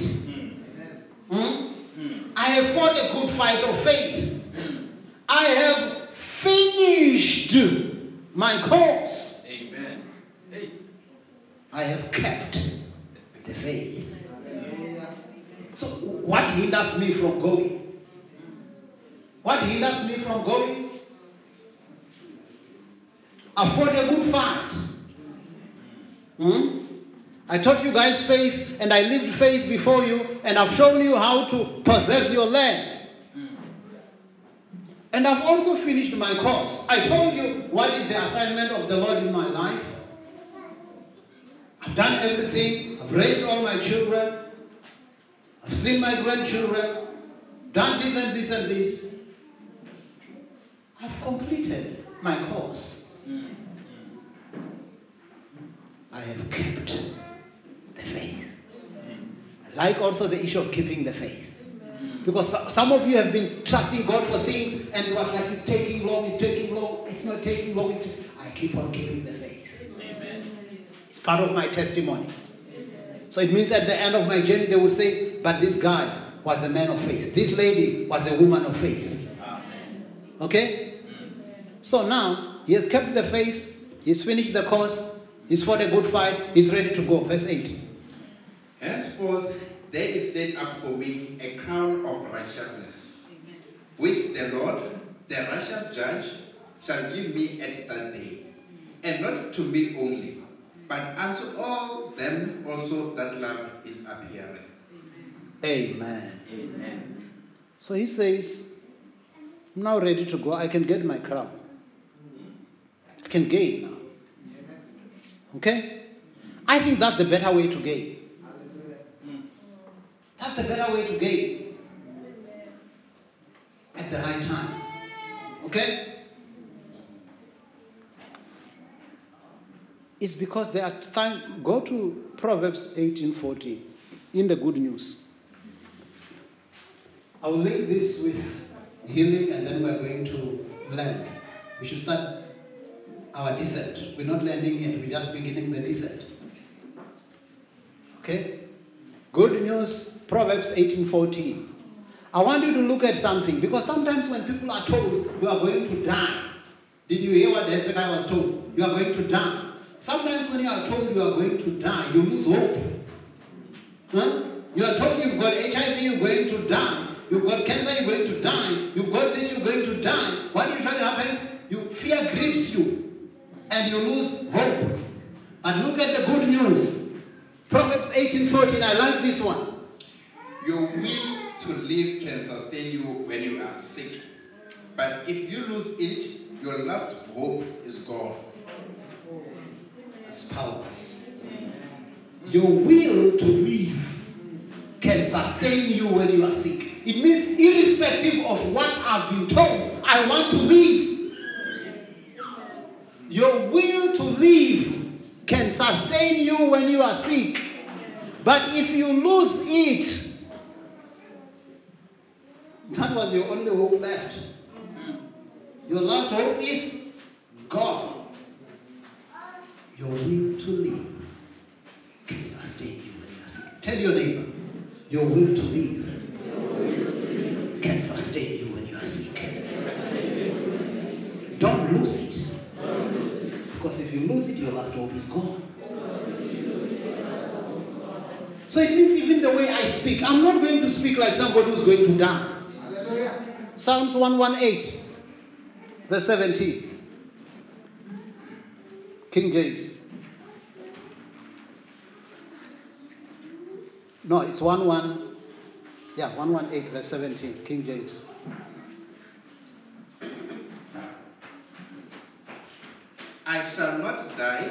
Hmm? I have fought a good fight of faith. I have finished my course. Amen. Hey. I have kept the faith. So, what hinders me from going? What hinders me from going? Fought a good fight. Hmm? I taught you guys faith and I lived faith before you and I've shown you how to possess your land. And I've also finished my course. I told you what is the assignment of the Lord in my life. I've done everything. I've raised all my children. I've seen my grandchildren. Done this and this and this. I've completed my course. I have kept the faith. I like also the issue of keeping the faith. Because some of you have been trusting God for things and it was like it's taking long, it's taking long, it's not taking long. It's I keep on keeping the faith. Amen. It's part of my testimony. So it means at the end of my journey, they will say, but this guy was a man of faith. This lady was a woman of faith. Okay? So now, he has kept the faith, he's finished the course, he's fought a good fight, he's ready to go. Verse 8. Henceforth, there is laid up for me a crown of righteousness, which the Lord, the righteous judge, shall give me at that day, and not to me only, but unto all them also that love his appearing. Amen. Amen. So he says, I'm now ready to go. I can get my crown. I can gain now. Okay? I think that's the better way to gain. That's the better way to gain. At the right time. Okay? It's because there are time. Go to Proverbs 18:14 in the good news. I will link this with healing and then we're going to land. We should start our descent. We're not landing yet, we're just beginning the descent. Okay? Good news, Proverbs 18:14. I want you to look at something because sometimes when people are told you are going to die, did you hear what Hezekiah was told? You are going to die. Sometimes when you are told you are going to die, you lose hope. Huh? You are told you've got HIV, you're going to die. You've got cancer, you're going to die. You've got this, you're going to die. What usually happens? You fear grips you, and you lose hope. But look at the good news. Proverbs 18:14. I like this one. Your will to live can sustain you when you are sick, but if you lose it, your last hope is gone. That's powerful. Your will to live can sustain you when you are sick. It means, irrespective of what I've been told, I want to live. Your will to live can sustain you when you are sick. But if you lose it, that was your only hope left. Your last hope is God. Your will to live can sustain you when you are sick. Tell your neighbor, Your will to live can sustain you when you are sick. Don't lose it. Because if you lose it, your last hope is gone. So it means even the way I speak, I'm not going to speak like somebody who's going to die. Psalms 118, verse 17. King James. No, it's 1 1. Yeah, 118, verse 17. King James. I shall not die,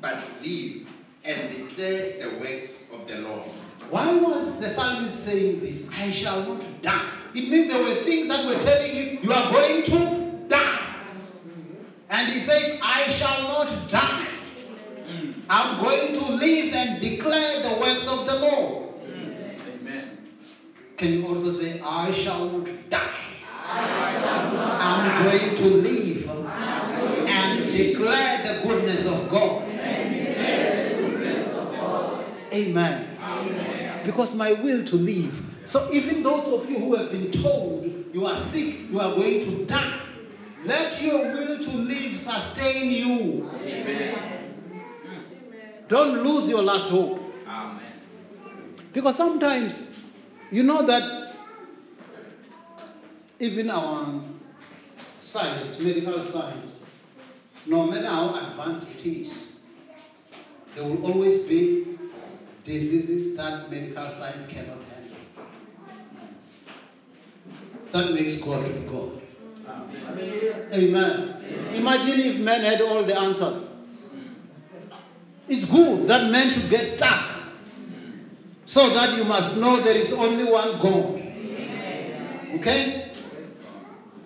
but live and declare the works of the Lord. Why was the psalmist saying this? I shall not die. It means there were things that were telling him, you are going to die. And he says, I shall not die. I'm going to live and declare the works of the Lord. Amen. Can you also say, I shall not die? I'm going to live and declare the goodness of God. Amen. Because my will to live. So even those of you who have been told you are sick, you are going to die, let your will to live sustain you. Don't lose your last hope. Amen. Because sometimes, you know that even our science, medical science, no matter how advanced it is, there will always be diseases that medical science cannot That makes God to be God. Amen. Imagine if men had all the answers. It's good that men should get stuck so that you must know there is only one God. Okay?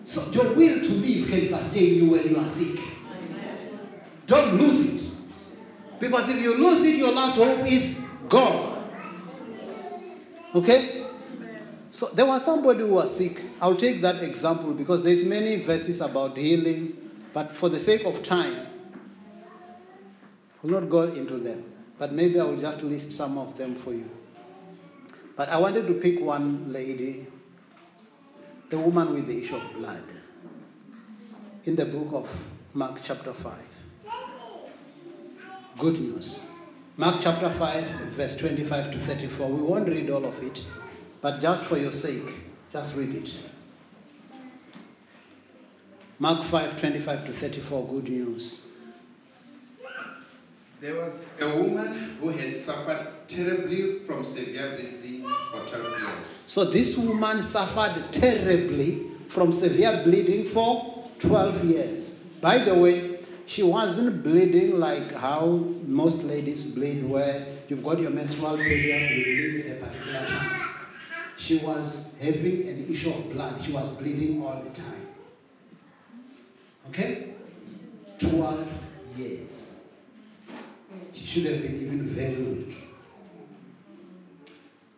So your will to live can sustain you when you are sick. Don't lose it. Because if you lose it, your last hope is God. Okay? So there was somebody who was sick. I'll take that example because there's many verses about healing, but for the sake of time, I'll not go into them. But maybe I will just list some of them for you. But I wanted to pick one lady, the woman with the issue of blood, in the book of Mark, chapter 5. Good news. Mark chapter 5, verse 25 to 34. We won't read all of it, but just for your sake, just read it. Mark 5, 25 to 34. Good news. There was a woman who had suffered terribly from severe bleeding for 12 years. So this woman suffered terribly from severe bleeding for 12 years. By the way, she wasn't bleeding like how most ladies bleed, where you've got your menstrual period, you bleed at a particular time. She was having an issue of blood. She was bleeding all the time. Okay? 12 years. She should have been even very weak.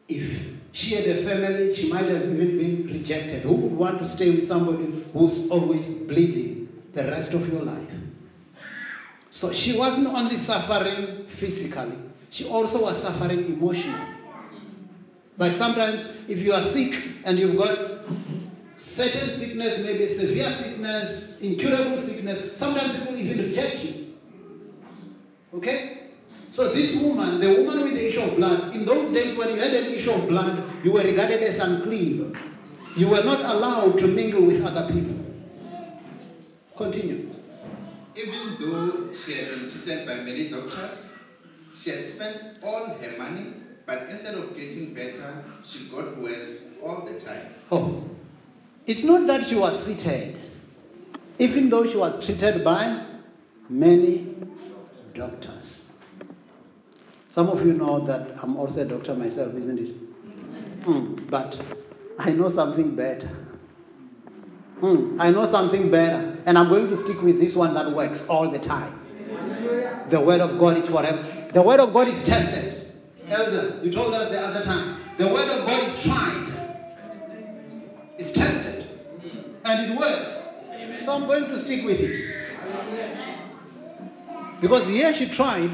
If she had a family, she might have even been rejected. Who would want to stay with somebody who's always bleeding the rest of your life? So she wasn't only suffering physically, she also was suffering emotionally. But sometimes, if you are sick and you've got certain sickness, maybe severe sickness, incurable sickness, sometimes people even reject you. Okay? So this woman, the woman with the issue of blood, in those days when you had an issue of blood, you were regarded as unclean. You were not allowed to mingle with other people. Continue. Even though she had been treated by many doctors, she had spent all her money, but instead of getting better, she got worse all the time. Oh, it's not that she was seated, even though she was treated by many doctors. Some of you know that I'm also a doctor myself, isn't it? Hmm, but I know something better. Hmm, I know something better, and I'm going to stick with this one that works all the time. The Word of God is forever. The Word of God is tested. Mm-hmm. Elder, you told us the other time. The Word of God is tried. It's tested. Mm-hmm. And it works. So I'm going to stick with it. Because here she tried.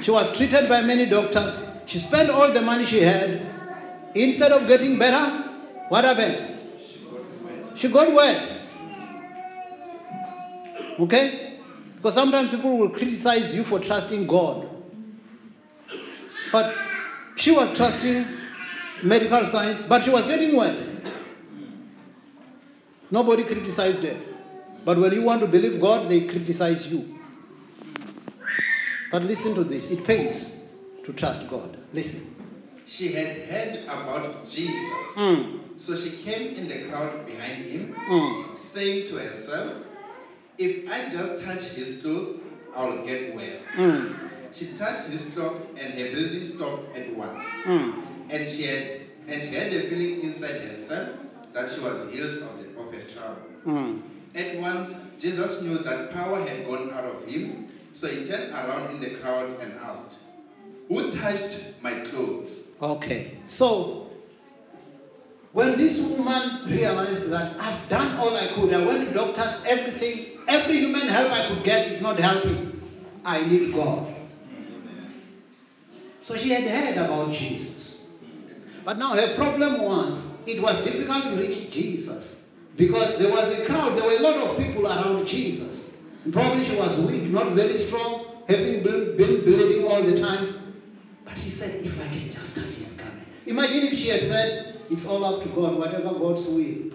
She was treated by many doctors. She spent all the money she had. Instead of getting better, what happened? She got worse. She got worse. Okay? Because sometimes people will criticize you for trusting God. But she was trusting medical science, but she was getting worse. Nobody criticized her. But when you want to believe God, they criticize you. But listen to this it pays to trust God. Listen. She had heard about Jesus. Mm, So she came in the crowd behind him, mm, saying to herself, If I just touch his clothes, I'll get well. mm, She touched his cloak and her bleeding stopped at once. mm. And she had and she had a feeling inside herself that she was healed of, the, of her trouble. mm. At once, Jesus knew that power had gone out of him, so he turned around in the crowd and asked, Who touched my clothes? Okay, so when this woman realized that I've done all I could, I went to doctors, everything, every human help I could get is not helping. I need God. So she had heard about Jesus. But now her problem was it was difficult to reach Jesus because there was a crowd, there were a lot of people around Jesus. And probably she was weak, not very strong, having been, bleeding all the time. But he said, if I can just touch his garment. Imagine if she had said, it's all up to God, whatever God's will.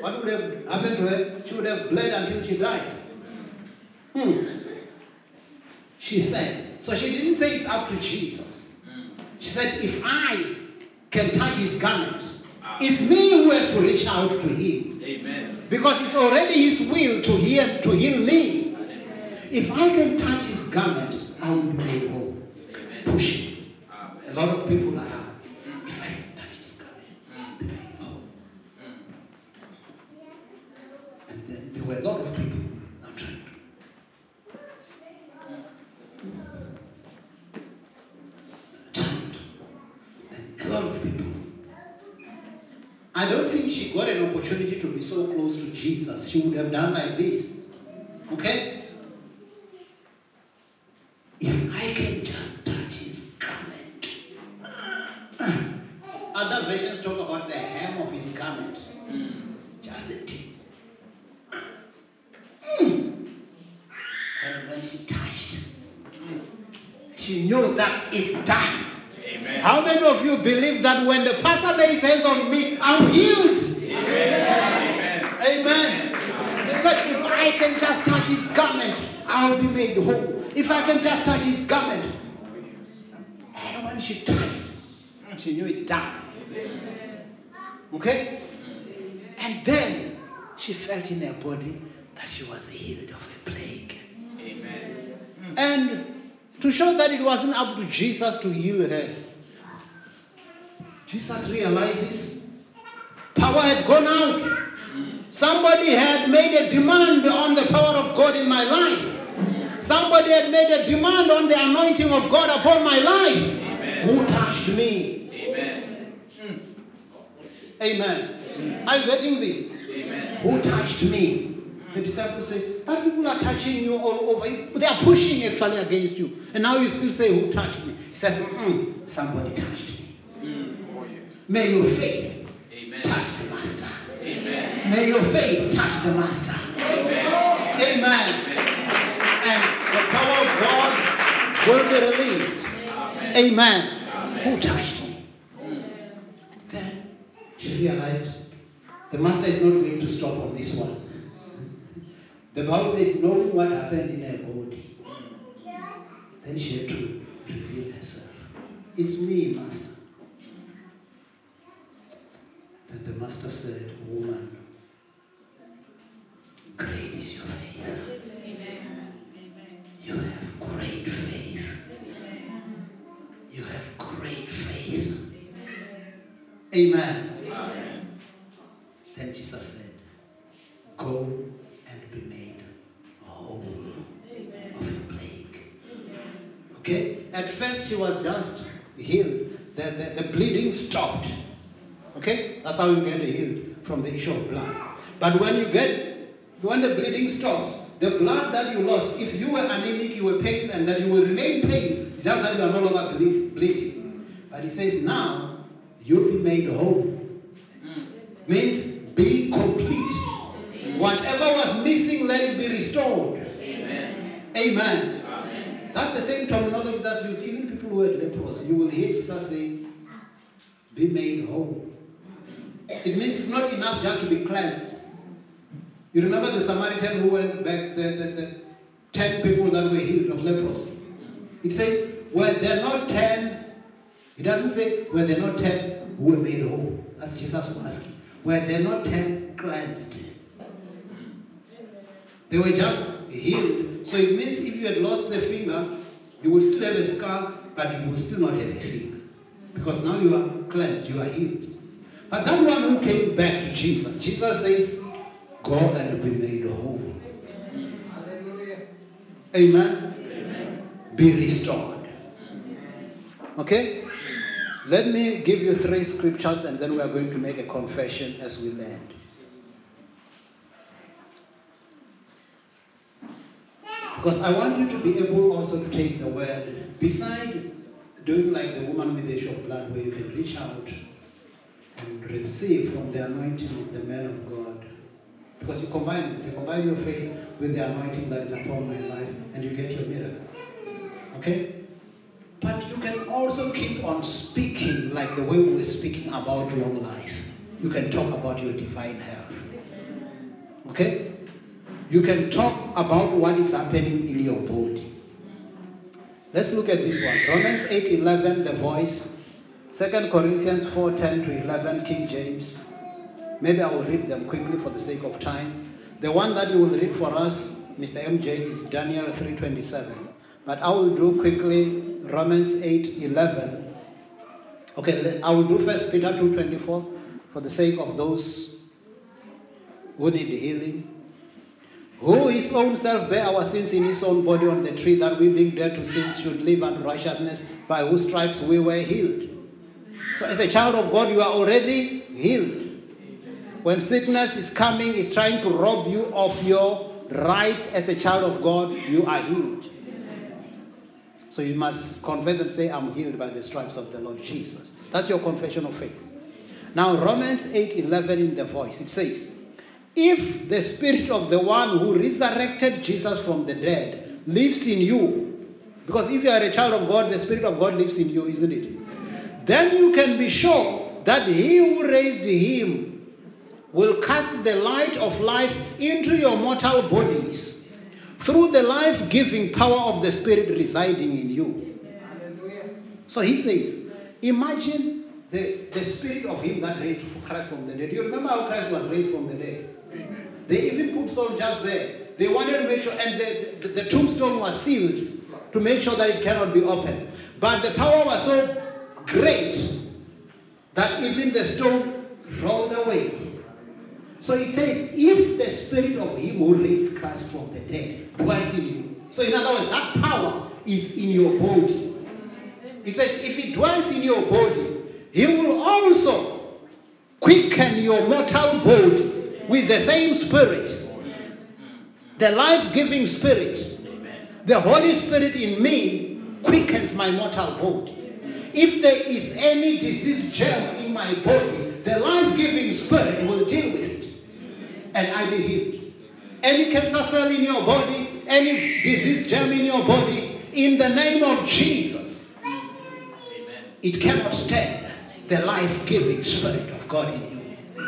What would have happened to her? She would have bled until she died. Hmm. She said. So she didn't say it's up to Jesus. She said, if I can touch his garment, ah. it's me who has to reach out to him. Amen. Because it's already his will to heal, to heal me. If I can touch his garment, I will be made whole. Push him. A lot of people are out. If I can touch his garment, I'll be made whole. And then there were a lot of people now trying to. Trying to. And a lot of people. I don't think she got an opportunity to be so close to Jesus. She would have done like this. Okay? If I can just touch his garment. Other versions talk about the hem of his garment. Just the tip. Mm. And when she touched, she knew that it's done. Amen. How many of you believe that when the pastor lays hands on me, I'm healed? Amen. Amen. He said, if I can just touch his garment, I'll be made whole. If I can just touch his garment. And when she touched, she knew it's done. Okay? And then she felt in her body that she was healed of a plague. Amen. And to show that it wasn't up to Jesus to heal her, Jesus realizes power had gone out. Somebody had made a demand on the power of God in my life. Somebody had made a demand on the anointing of God upon my life. Amen. Who touched me? Amen. Amen. Are you getting this? Amen. Who touched me? The disciple says, but people are touching you all over. They are pushing actually against you. And now you still say, who touched me? He says, mm, somebody touched me. Yes. May your faith Amen. touch master. Amen. May your faith touch the master. Amen. And the power of God will be released. Amen. Who touched? And then she realized the master is not going to stop on this one. The Bible says, knowing what happened in her body, then she had to reveal herself. It's me, master. And the master said, Woman, great is your faith. You have great faith. You have great faith. Amen. Amen. Then Jesus said, Go and be made whole of your plague. Okay? At first she was just healed. The, the, the bleeding stopped. Okay? That's how you get healed from the issue of blood. But when you get, when the bleeding stops, the blood that you lost, if you were anemic, you were pain, and that you will remain pain, it's just that you are no longer ble- bleeding. But he says now, you'll be made whole. Mm. Means be complete. Whatever was missing, let it be restored. Amen. Amen. That's the same terminology that's used. Even people who are leprosy, you will hear Jesus saying, be made whole. It means it's not enough just to be cleansed. You remember the Samaritan who went back, the, the, the 10 people that were healed of leprosy. It says, were there not 10? It doesn't say, were there not 10 who were made whole? That's Jesus was asking. Were there not 10 cleansed? They were just healed. So it means if you had lost the finger, you would still have a scar, but you would still not have a finger. Because now you are cleansed, you are healed. But that one who came back to Jesus, Jesus says, Go and be made whole. Hallelujah. Amen. Be restored. Okay? Let me give you three scriptures and then we are going to make a confession as we land. Because I want you to be able also to take the word beside doing like the woman with the issue of blood, where you can reach out and receive from the anointing of the man of God. Because you combine it, you combine your faith with the anointing that is upon my life, and you get your miracle. Okay? But you can also keep on speaking like the way we were speaking about long life. You can talk about your divine health. Okay? You can talk about what is happening in your body. Let's look at this one. Romans 8:11, the voice. 2 Corinthians 4:10 to 11, King James. Maybe I will read them quickly for the sake of time. The one that you will read for us, Mr. MJ, is Daniel 3:27. But I will do quickly Romans 8:11. Okay, I will do first Peter 2:24 for the sake of those who need healing. Who his own self bare our sins in his own body on the tree, that we being dead to sins should live unto righteousness, by whose stripes we were healed. So, as a child of God, you are already healed. When sickness is coming, is trying to rob you of your right as a child of God, you are healed. So you must confess and say, I'm healed by the stripes of the Lord Jesus. That's your confession of faith. Now, Romans 8:11 in the voice, it says, If the spirit of the one who resurrected Jesus from the dead lives in you, because if you are a child of God, the spirit of God lives in you, isn't it? Then you can be sure that he who raised him will cast the light of life into your mortal bodies through the life giving power of the Spirit residing in you. So he says, Imagine the, the spirit of him that raised Christ from the dead. Do You remember how Christ was raised from the dead? They even put soldiers there. They wanted to make sure, and the, the, the tombstone was sealed to make sure that it cannot be opened. But the power was so great that even the stone rolled away. So it says, if the spirit of him who raised Christ from the dead dwells in you. So in other words, that power is in your body. It says, if it dwells in your body, he will also quicken your mortal body with the same spirit. The life-giving spirit. The Holy Spirit in me quickens my mortal body. If there is any disease germ in my body, the life-giving spirit will deal with it and I be healed. Any cancer cell in your body, any disease germ in your body, in the name of Jesus, Amen. it cannot stand the life-giving spirit of God in you.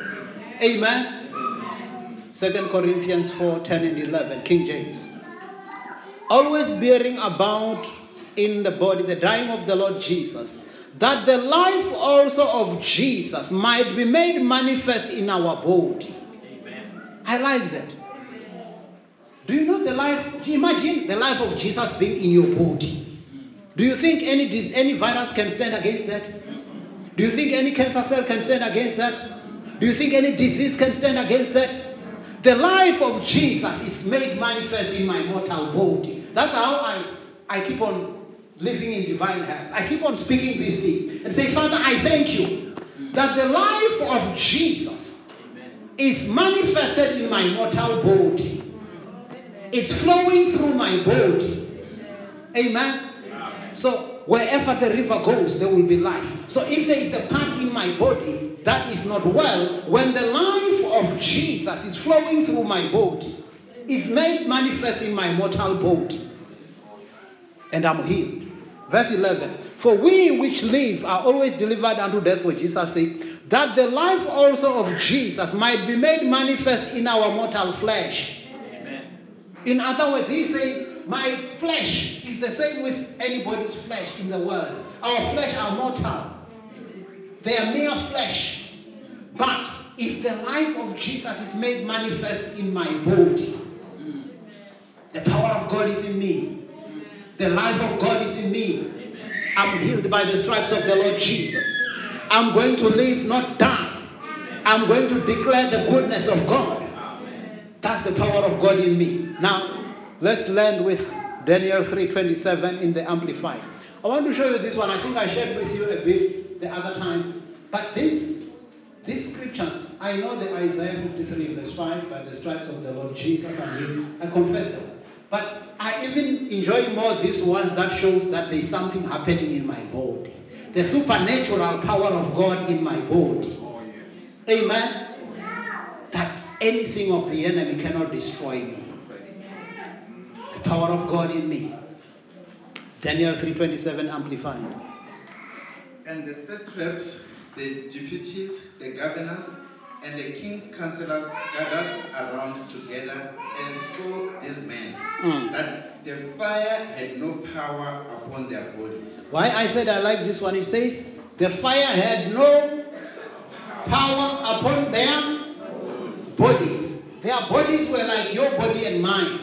Amen. Second Corinthians 4, 10 and 11, King James. Always bearing about in the body the dying of the Lord Jesus, that the life also of Jesus might be made manifest in our body. Amen. I like that. Do you know the life? Imagine the life of Jesus being in your body? Do you think any any virus can stand against that? Do you think any cancer cell can stand against that? Do you think any disease can stand against that? The life of Jesus is made manifest in my mortal body. That's how I, I keep on living in divine health. I keep on speaking this thing and say, Father, I thank you that the life of Jesus is manifested in my mortal body. It's flowing through my body. Amen. So wherever the river goes, there will be life. So if there is a part in my body that is not well, when the life of Jesus is flowing through my body, it's made manifest in my mortal body, and I'm healed. Verse 11 For we which live are always delivered unto death for Jesus' sake, that the life also of Jesus might be made manifest in our mortal flesh. Amen. In other words, he's saying, My flesh is the same with anybody's flesh in the world. Our flesh are mortal, they are mere flesh. But if the life of Jesus is made manifest in my body, the power of God is in me, the life of God is in me. I'm healed by the stripes of the Lord Jesus. I'm going to live, not die. I'm going to declare the goodness of God. That's the power of God in me. Now, let's land with Daniel 3:27 in the Amplified. I want to show you this one. I think I shared with you a bit the other time. But this, these scriptures, I know the Isaiah 53 verse 5, by the stripes of the Lord Jesus, I'm healed. I confess them. But I even enjoy more these ones that shows that there's something happening in my body. The supernatural power of God in my body. Oh, yes. Amen. That anything of the enemy cannot destroy me. The power of God in me. Daniel 3:27 amplified. And the satraps, the deputies, the governors, and the king's counselors gathered around together and saw this man, Mm. that the fire had no power upon their bodies. Why I said I like this one, it says, the fire had no power upon their bodies. Their bodies were like your body and mine.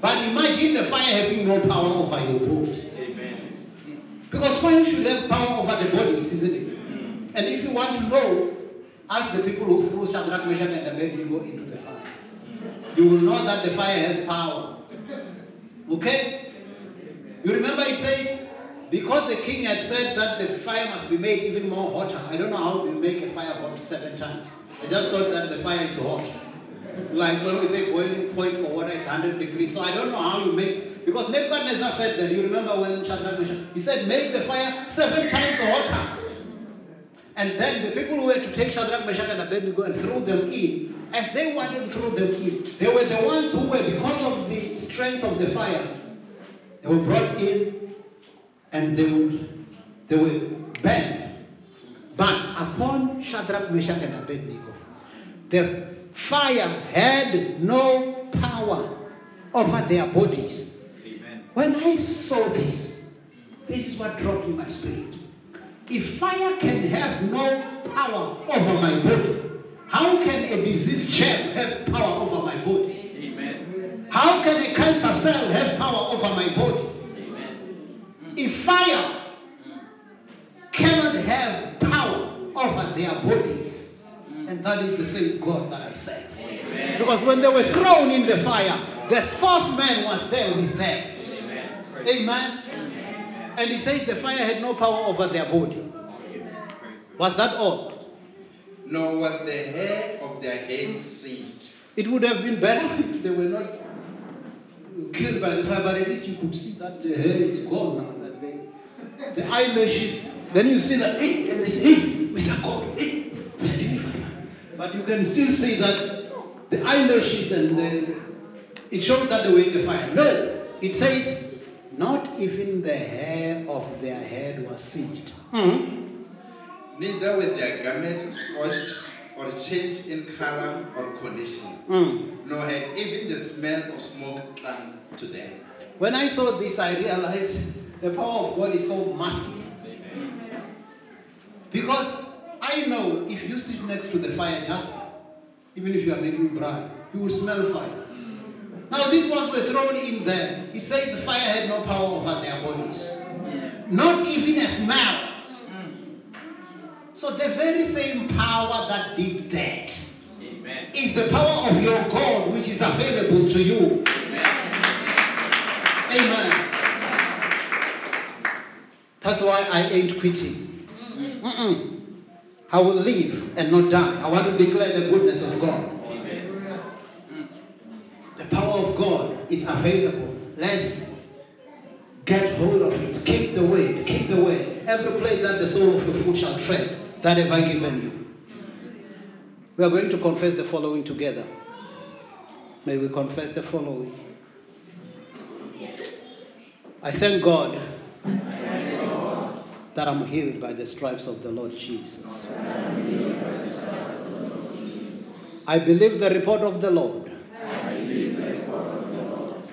But imagine the fire having no power over your body. Amen. Because fire should have power over the bodies, isn't it? And if you want to know, ask the people who threw Shadrach, Meshach, and Abednego into the fire. You will know that the fire has power. Okay? You remember it says, because the king had said that the fire must be made even more hotter. I don't know how you make a fire hot seven times. I just thought that the fire is hot. Like when we say boiling point for water is 100 degrees. So I don't know how you make, because Nebuchadnezzar said that, you remember when Shadrach, Meshach, he said, make the fire seven times hotter. And then the people who were to take Shadrach, Meshach, and Abednego and throw them in, as they wanted to throw them in, they were the ones who were, because of the strength of the fire, they were brought in and they would they were burned. But upon Shadrach, Meshach, and Abednego, the fire had no power over their bodies. Amen. When I saw this, this is what dropped in my spirit. If fire can have no power over my body, how can a diseased germ have power over my body? Amen. How can a cancer cell have power over my body? Amen. If fire cannot have power over their bodies, and that is the same God that I serve. Amen. Because when they were thrown in the fire, the fourth man was there with them. Amen. Amen. And he says the fire had no power over their body. Was that all? Nor was the hair of their head singed. It would have been better if they were not killed by the fire, but at least you could see that the hair is gone now. That they, the eyelashes, then you see that, hey, eh, and they say, hey, with a God, eh, hey, are delivered. But you can still see that the eyelashes and the, it shows that they were in the fire. No, it says, not even the hair of their head was singed. Mhm. Neither were their garments scorched or changed in color or condition, Mm. nor had even the smell of smoke clung to them. When I saw this, I realized the power of God is so massive. Because I know if you sit next to the fire, just even if you are making bread, you will smell fire. Now these ones were thrown in there. He says the fire had no power over their bodies, not even a smell. So the very same power that did that Amen. is the power of your God, which is available to you. Amen. That's why I ain't quitting. Mm. Mm-mm. I will live and not die. I want to declare the goodness of God. The power of God is available. Let's get hold of it. Keep the way. Keep the way. every place that the sole of your foot shall tread, that have I given you. We are going to confess the following together. May we confess the following. I thank God that I'm healed by the stripes of the Lord Jesus. I believe the report of the Lord,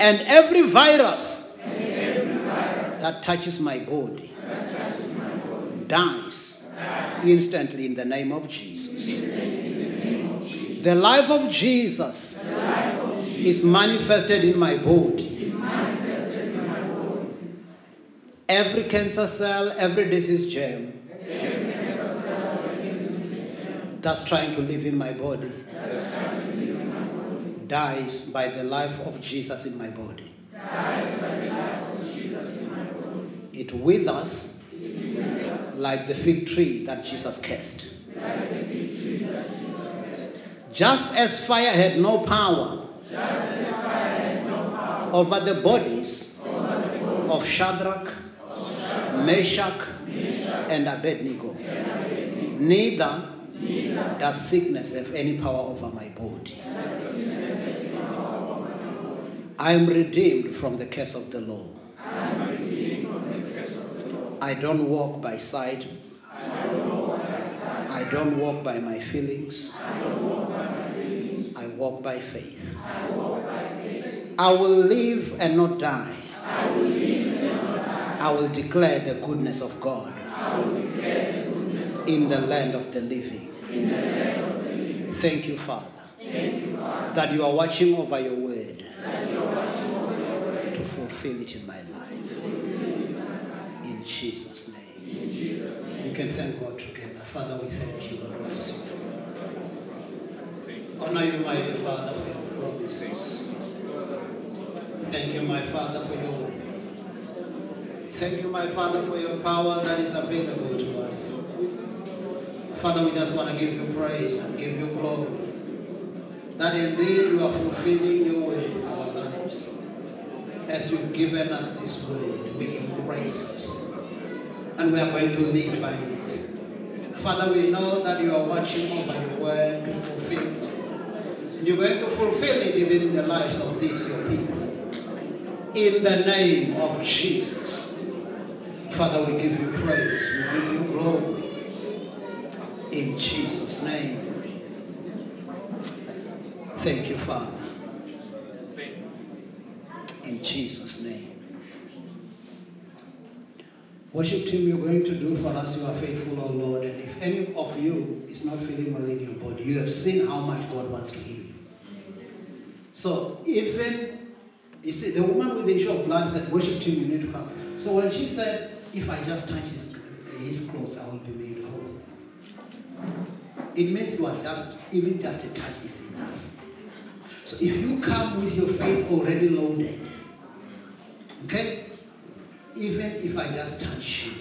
and every virus that touches my body dies instantly in the name of Jesus. The life of Jesus is manifested in my body. Every cancer cell, every disease germ that's trying to live in my body dies by the life of Jesus in my body. It withers like the fig tree that Jesus cursed. Just as fire had no power over the bodies of Shadrach, Meshach, and Abednego, neither does sickness have any power over my body. I am redeemed from the curse of the law. I don't walk by sight. I don't walk by my feelings. I walk by faith. I will live and not die. I will declare the goodness of God in the land of the living. Thank you, Father, that you are watching over your word fulfill it in my life. In Jesus' name. You can thank God together. Father, we thank you. Honor you, mighty Father, for your promises. Thank you, my Father, for your. Thank you, my Father, for your power that is available to us. Father, we just want to give you praise and give you glory. That indeed you are fulfilling your will in our lives. You've given us this word, we embrace it. And we are going to live by it. Father, we know that you are watching over your word to fulfill it. You're going to fulfill it even in the lives of these your people. In the name of Jesus. Father, we give you praise. We give you glory. In Jesus' name. Thank you, Father. In Jesus' name. Worship team, you're going to do for us, you are faithful, O Lord. And if any of you is not feeling well in your body, you have seen how much God wants to heal. So even, you see, the woman with the issue of blood said, worship team, you need to come. So when she said, if I just touch his, his clothes, I will be made whole. It means it was just, even just a touch is enough. So if you come with your faith already loaded, okay, even if I just touch you,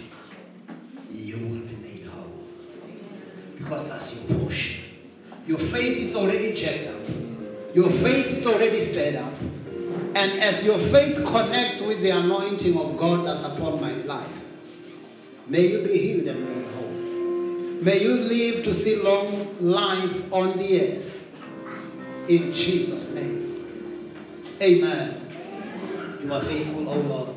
you will be made whole. Because that's your portion. Your faith is already checked up. Your faith is already stirred up. And as your faith connects with the anointing of God that's upon my life, may you be healed and made whole. May you live to see long life on the earth. In Jesus' name. Amen. You are faithful, O Lord.